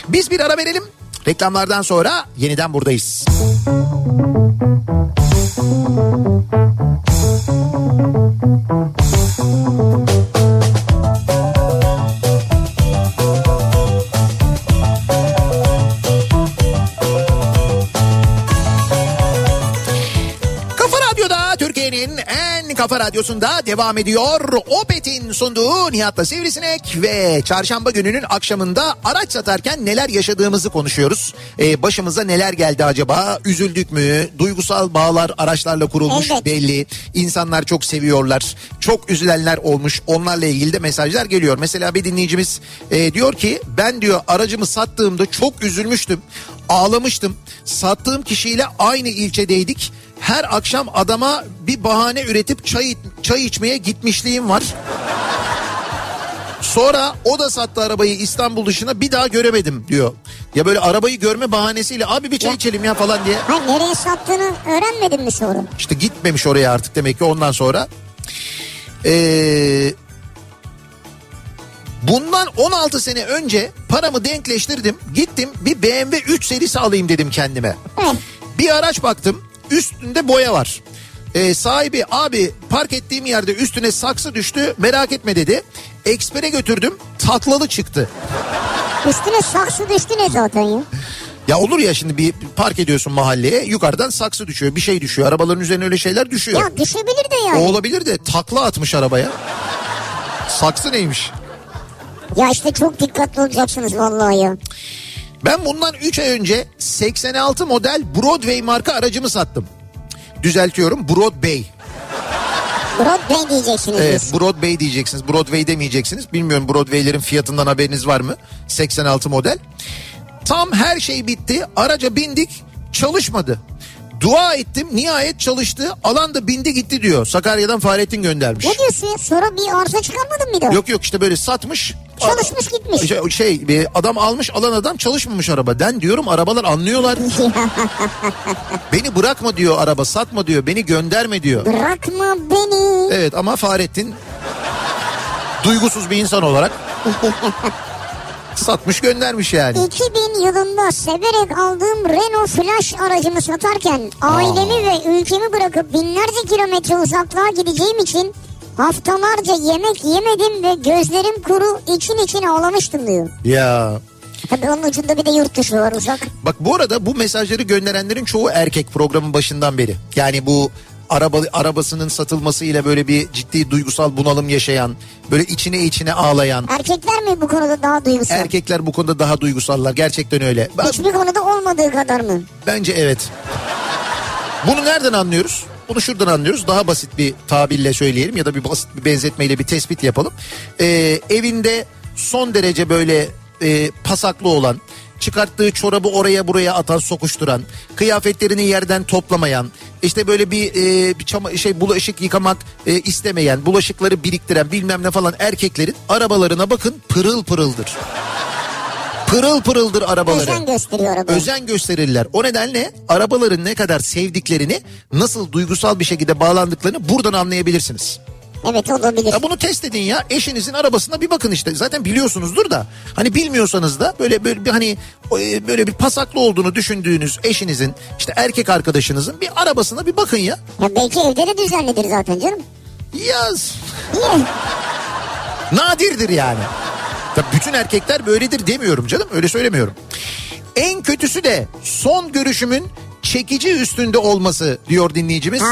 Biz bir ara verelim. Reklamlardan sonra yeniden buradayız. Kafa kafa radyosunda devam ediyor. Opet'in sunduğu Nihat'la Sivrisinek ve çarşamba gününün akşamında araç satarken neler yaşadığımızı konuşuyoruz. Ee, başımıza neler geldi acaba? Üzüldük mü? Duygusal bağlar araçlarla kurulmuş Evet. belli. İnsanlar çok seviyorlar. Çok üzülenler olmuş. Onlarla ilgili de mesajlar geliyor. Mesela bir dinleyicimiz e, diyor ki ben diyor aracımı sattığımda çok üzülmüştüm. Ağlamıştım. Sattığım kişiyle aynı ilçedeydik. Her akşam adama bir bahane üretip çay çay içmeye gitmişliğim var. Sonra o da sattı arabayı İstanbul dışına bir daha göremedim diyor. Ya böyle arabayı görme bahanesiyle abi bir çay içelim ya falan diye. Ha nereye sattığını öğrenmedin mi sonra? İşte gitmemiş oraya artık demek ki ondan sonra. Ee, bundan 16 sene önce paramı denkleştirdim. Gittim bir BMW 3 serisi alayım dedim kendime. Evet. Bir araç baktım üstünde boya var. Ee, sahibi abi park ettiğim yerde üstüne saksı düştü merak etme dedi. Ekspere götürdüm taklalı çıktı. Üstüne saksı düştü ne zaten ya? Ya olur ya şimdi bir park ediyorsun mahalleye yukarıdan saksı düşüyor bir şey düşüyor. Arabaların üzerine öyle şeyler düşüyor. Ya düşebilir de O yani. olabilir de takla atmış arabaya. Saksı neymiş? Ya işte çok dikkatli olacaksınız vallahi ya. Ben bundan 3 ay önce 86 model Broadway marka aracımı sattım. Düzeltiyorum Broadway. Broadway diyeceksiniz Evet biz. Broadway diyeceksiniz. Broadway demeyeceksiniz. Bilmiyorum Broadway'lerin fiyatından haberiniz var mı? 86 model. Tam her şey bitti. Araca bindik çalışmadı. Dua ettim nihayet çalıştı. Alan da bindi gitti diyor. Sakarya'dan Fahrettin göndermiş. Ne diyorsun ya? Sonra bir arıza çıkarmadın bir daha? Yok yok işte böyle satmış. Çalışmış gitmiş. Şey, şey e, adam almış alan adam çalışmamış araba. Ben diyorum arabalar anlıyorlar. (laughs) beni bırakma diyor araba satma diyor beni gönderme diyor. Bırakma beni. Evet ama Fahrettin duygusuz bir insan olarak (laughs) satmış göndermiş yani. 2000 yılında severek aldığım Renault Flash aracımı satarken ailemi ve ülkemi bırakıp binlerce kilometre uzaklığa gideceğim için haftalarca yemek yemedim ve gözlerim kuru için için ağlamıştım diyor. Ya Tabii onun ucunda bir de yurt dışı var uzak. bak bu arada bu mesajları gönderenlerin çoğu erkek programın başından beri. Yani bu araba arabasının satılmasıyla böyle bir ciddi duygusal bunalım yaşayan, böyle içine içine ağlayan Erkekler mi bu konuda daha duygusal? erkekler bu konuda daha duygusallar. Gerçekten öyle. Ben- Hiçbir konuda olmadığı kadar mı? Bence evet. Bunu nereden anlıyoruz? Bunu şuradan anlıyoruz. Daha basit bir tabirle söyleyelim ya da bir basit bir benzetmeyle bir tespit yapalım. Ee, evinde son derece böyle e, pasaklı olan, çıkarttığı çorabı oraya buraya atan, sokuşturan, kıyafetlerini yerden toplamayan, işte böyle bir, e, bir çama, şey bulaşık yıkamak e, istemeyen, bulaşıkları biriktiren bilmem ne falan erkeklerin arabalarına bakın pırıl pırıldır. Pırıl pırıldır arabaları Özen gösteriyor araba. özen gösterirler. O nedenle arabaların ne kadar sevdiklerini, nasıl duygusal bir şekilde bağlandıklarını buradan anlayabilirsiniz. Evet olabilir. Ya bunu test edin ya. Eşinizin arabasına bir bakın işte. Zaten biliyorsunuzdur da. Hani bilmiyorsanız da böyle böyle bir hani e, böyle bir pasaklı olduğunu düşündüğünüz eşinizin işte erkek arkadaşınızın bir arabasına bir bakın ya. Ya belki evde de düzenlidir zaten canım. Yaz. Niye? Nadirdir yani. Tabii bütün erkekler böyledir demiyorum canım öyle söylemiyorum. En kötüsü de son görüşümün çekici üstünde olması diyor dinleyicimiz.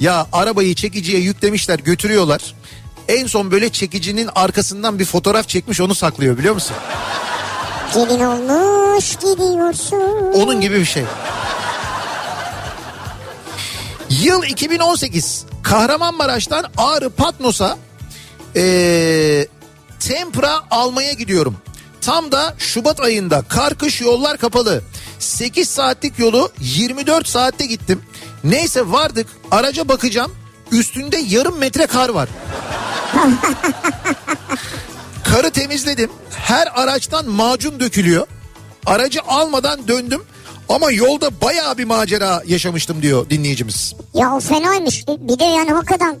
Ya arabayı çekiciye yüklemişler götürüyorlar. En son böyle çekicinin arkasından bir fotoğraf çekmiş onu saklıyor biliyor musun? Gelin olmuş gidiyorsun. Onun gibi bir şey. Yıl 2018. Kahramanmaraş'tan Ağrı Patnos'a ee, tempra almaya gidiyorum. Tam da Şubat ayında kar kış yollar kapalı. 8 saatlik yolu 24 saatte gittim. Neyse vardık araca bakacağım üstünde yarım metre kar var. (laughs) Karı temizledim. Her araçtan macun dökülüyor. Aracı almadan döndüm. Ama yolda bayağı bir macera yaşamıştım diyor dinleyicimiz. Ya o fenaymış. Bir de yani hakikaten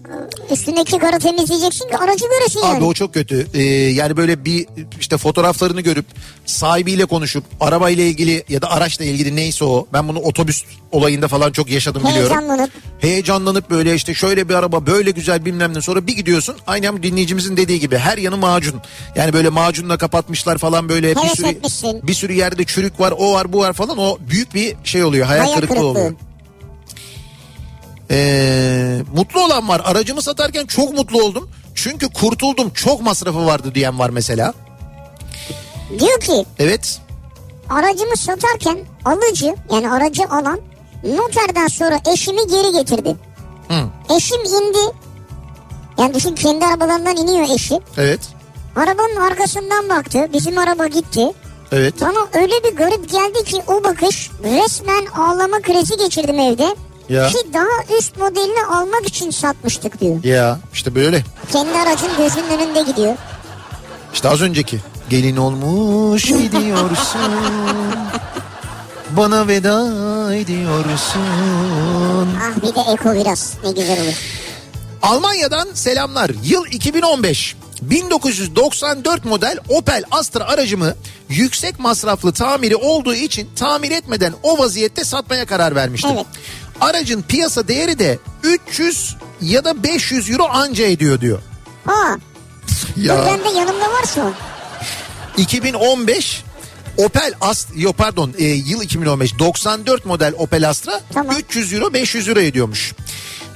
üstündeki karı temizleyeceksin ki aracı göresin yani. Abi o çok kötü. Ee, yani böyle bir işte fotoğraflarını görüp sahibiyle konuşup arabayla ilgili ya da araçla ilgili neyse o. Ben bunu otobüs olayında falan çok yaşadım biliyorum. Heyecanlanıp. Heyecanlanıp böyle işte şöyle bir araba böyle güzel bilmem ne sonra bir gidiyorsun. Aynen dinleyicimizin dediği gibi her yanı macun. Yani böyle macunla kapatmışlar falan böyle bir sürü, etmişsin. bir sürü yerde çürük var o var bu var falan o büyük bir şey oluyor hayal, Hayal kırıklığı kırıklığı. oluyor. Ee, mutlu olan var. Aracımı satarken çok mutlu oldum. Çünkü kurtuldum. Çok masrafı vardı diyen var mesela. Diyor ki Evet. aracımı satarken alıcı yani aracı alan noterden sonra eşimi geri getirdi. Hı. Eşim indi. Yani düşün kendi arabalarından iniyor eşi. Evet. Arabanın arkasından baktı. Bizim araba gitti. Evet. Bana öyle bir garip geldi ki o bakış resmen ağlama krizi geçirdim evde. Ya. Ki daha üst modelini almak için satmıştık diyor. Ya işte böyle. Kendi aracın gözünün önünde gidiyor. İşte az önceki. Gelin olmuş gidiyorsun. Bana veda ediyorsun. Ah bir de eko biraz ne güzel olur. Almanya'dan selamlar. Yıl 2015. 1994 model Opel Astra aracımı yüksek masraflı tamiri olduğu için tamir etmeden o vaziyette satmaya karar vermiştim. Evet. Aracın piyasa değeri de 300 ya da 500 euro anca ediyor diyor. Ha Ya. ben de yanımda var şu an. 2015 Opel Astra, yok pardon e, yıl 2015 94 model Opel Astra Tamam. 300 euro 500 euro ediyormuş.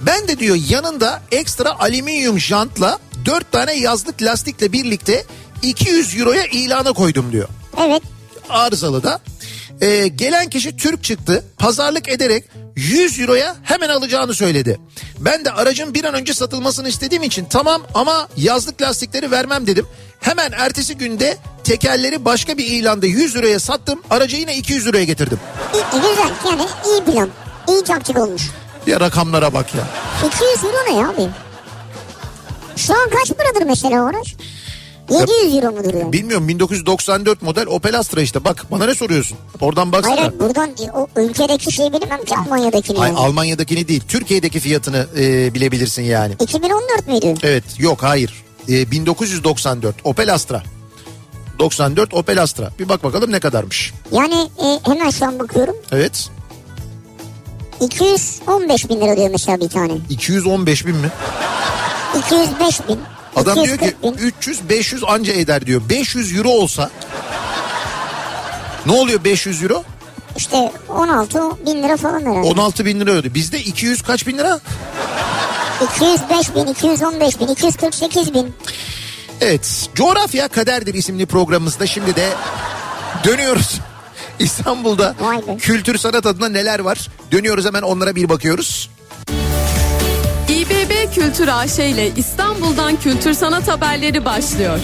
Ben de diyor yanında ekstra alüminyum jantla 4 tane yazlık lastikle birlikte 200 euroya ilana koydum diyor. Evet. Arızalı da. E, gelen kişi Türk çıktı pazarlık ederek 100 euroya hemen alacağını söyledi. Ben de aracın bir an önce satılmasını istediğim için tamam ama yazlık lastikleri vermem dedim. Hemen ertesi günde tekerleri başka bir ilanda 100 liraya sattım. Aracı yine 200 liraya getirdim. İyi, güzel yani iyi plan. İyi taktik olmuş. Ya rakamlara bak ya. 200 euro ne ya abi? Şu an kaç paradır mesela o araç? 700 euro mudur yani? Bilmiyorum 1994 model Opel Astra işte. Bak bana ne soruyorsun? Oradan baksana. Hayır hayır, buradan o ülkedeki şeyi bilemem ki Almanya'dakini. Ay, yani. Almanya'dakini değil Türkiye'deki fiyatını e, bilebilirsin yani. 2014 müydü? Evet yok hayır. E, 1994 Opel Astra. 94 Opel Astra. Bir bak bakalım ne kadarmış. Yani e, hemen şu an bakıyorum. Evet. 215 bin lira diyor mesela bir tane. 215 bin mi? 205 bin. Adam diyor ki 240 bin. 300 500 anca eder diyor. 500 euro olsa ne oluyor 500 euro? İşte 16 bin lira falan herhalde. 16 bin lira ödü. Bizde 200 kaç bin lira? 205 bin, 215 bin, 248 bin. Evet. Coğrafya Kaderdir isimli programımızda şimdi de dönüyoruz. (laughs) İstanbul'da kültür sanat adına neler var? Dönüyoruz hemen onlara bir bakıyoruz. Kültür AŞ ile İstanbul'dan kültür sanat haberleri başlıyor.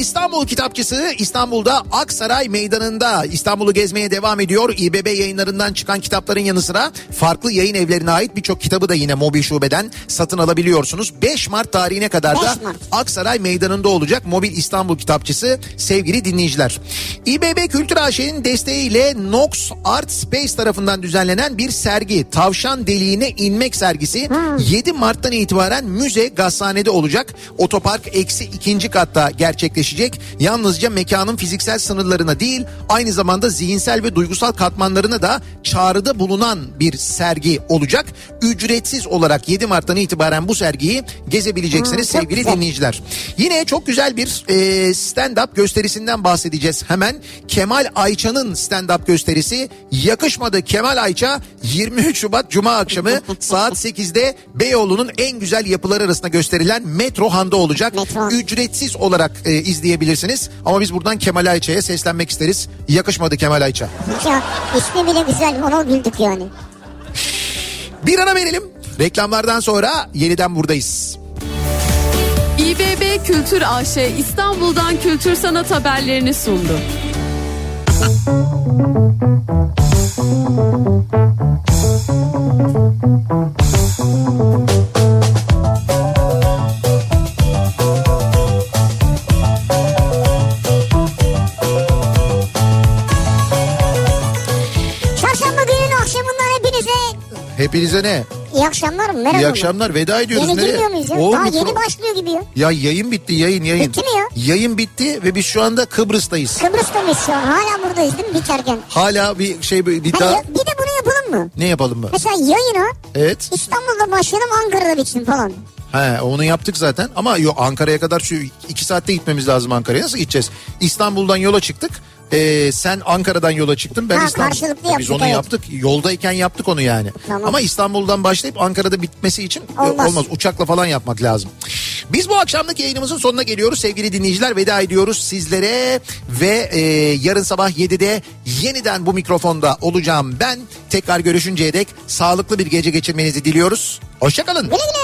İstanbul Kitapçısı İstanbul'da Aksaray Meydanı'nda İstanbul'u gezmeye devam ediyor. İBB yayınlarından çıkan kitapların yanı sıra farklı yayın evlerine ait birçok kitabı da yine mobil şubeden satın alabiliyorsunuz. 5 Mart tarihine kadar da 5 Mart. Aksaray Meydanı'nda olacak Mobil İstanbul Kitapçısı sevgili dinleyiciler. İBB Kültür AŞ'nin desteğiyle Nox Art Space tarafından düzenlenen bir sergi Tavşan Deliğine İnmek sergisi 7 Mart'tan itibaren müze gazhanede olacak. Otopark eksi ikinci katta gerçekleşecek. Yalnızca mekanın fiziksel sınırlarına değil aynı zamanda zihinsel ve duygusal katmanlarına da çağrıda bulunan bir sergi olacak. Ücretsiz olarak 7 Mart'tan itibaren bu sergiyi gezebileceksiniz Hmm, sevgili güzel. dinleyiciler. Yine çok güzel bir e, stand-up gösterisinden bahsedeceğiz hemen. Kemal Ayça'nın stand-up gösterisi Yakışmadı Kemal Ayça 23 Şubat Cuma akşamı (laughs) saat 8'de Beyoğlu'nun en güzel yapılar arasında gösterilen Metro Han'da olacak. Metro. Ücretsiz olarak e, izleyeceksiniz. izleyebilirsiniz. Ama biz buradan Kemal Ayça'ya seslenmek isteriz. Yakışmadı Kemal Ayça. Ya ismi bile güzel ona güldük yani. Bir ara verelim. Reklamlardan sonra yeniden buradayız. İBB Kültür AŞ İstanbul'dan kültür sanat haberlerini sundu. Çarşamba Hepinize ne? iyi akşamlar mı? Merhaba. İyi akşamlar. Veda ediyoruz. Yeni Nereye? girmiyor muyuz ya? Oğlum Daha yeni pro- başlıyor gibi ya. Ya yayın bitti yayın yayın. Bitti mi ya? Yayın bitti ve biz şu anda Kıbrıs'tayız. Kıbrıs'ta mıyız şu an? Hala buradayız değil mi biterken? Hala bir şey bir Hani daha bir de bunu yapalım mı? ne yapalım mı? Mesela yayına Evet. İstanbul'da başlayalım Ankara'da bitsin falan. He onu yaptık zaten ama yok Ankara'ya kadar şu iki saatte gitmemiz lazım Ankara'ya. Nasıl gideceğiz? İstanbul'dan yola çıktık. Ee, sen Ankara'dan yola çıktın. Ben Ha, İstanbul. karşılıklı Biz onu evet. yaptık. Yoldayken yaptık onu yani. Tamam. Ama İstanbul'dan başlayıp Ankara'da bitmesi için e, Olmaz. olmaz. Uçakla falan yapmak lazım. Biz bu akşamlık yayınımızın sonuna geliyoruz sevgili dinleyiciler. Veda ediyoruz sizlere ve e, yarın sabah 7'de yeniden bu mikrofonda olacağım ben. Tekrar görüşünceye dek sağlıklı bir gece geçirmenizi diliyoruz. Hoşçakalın. Güle güle.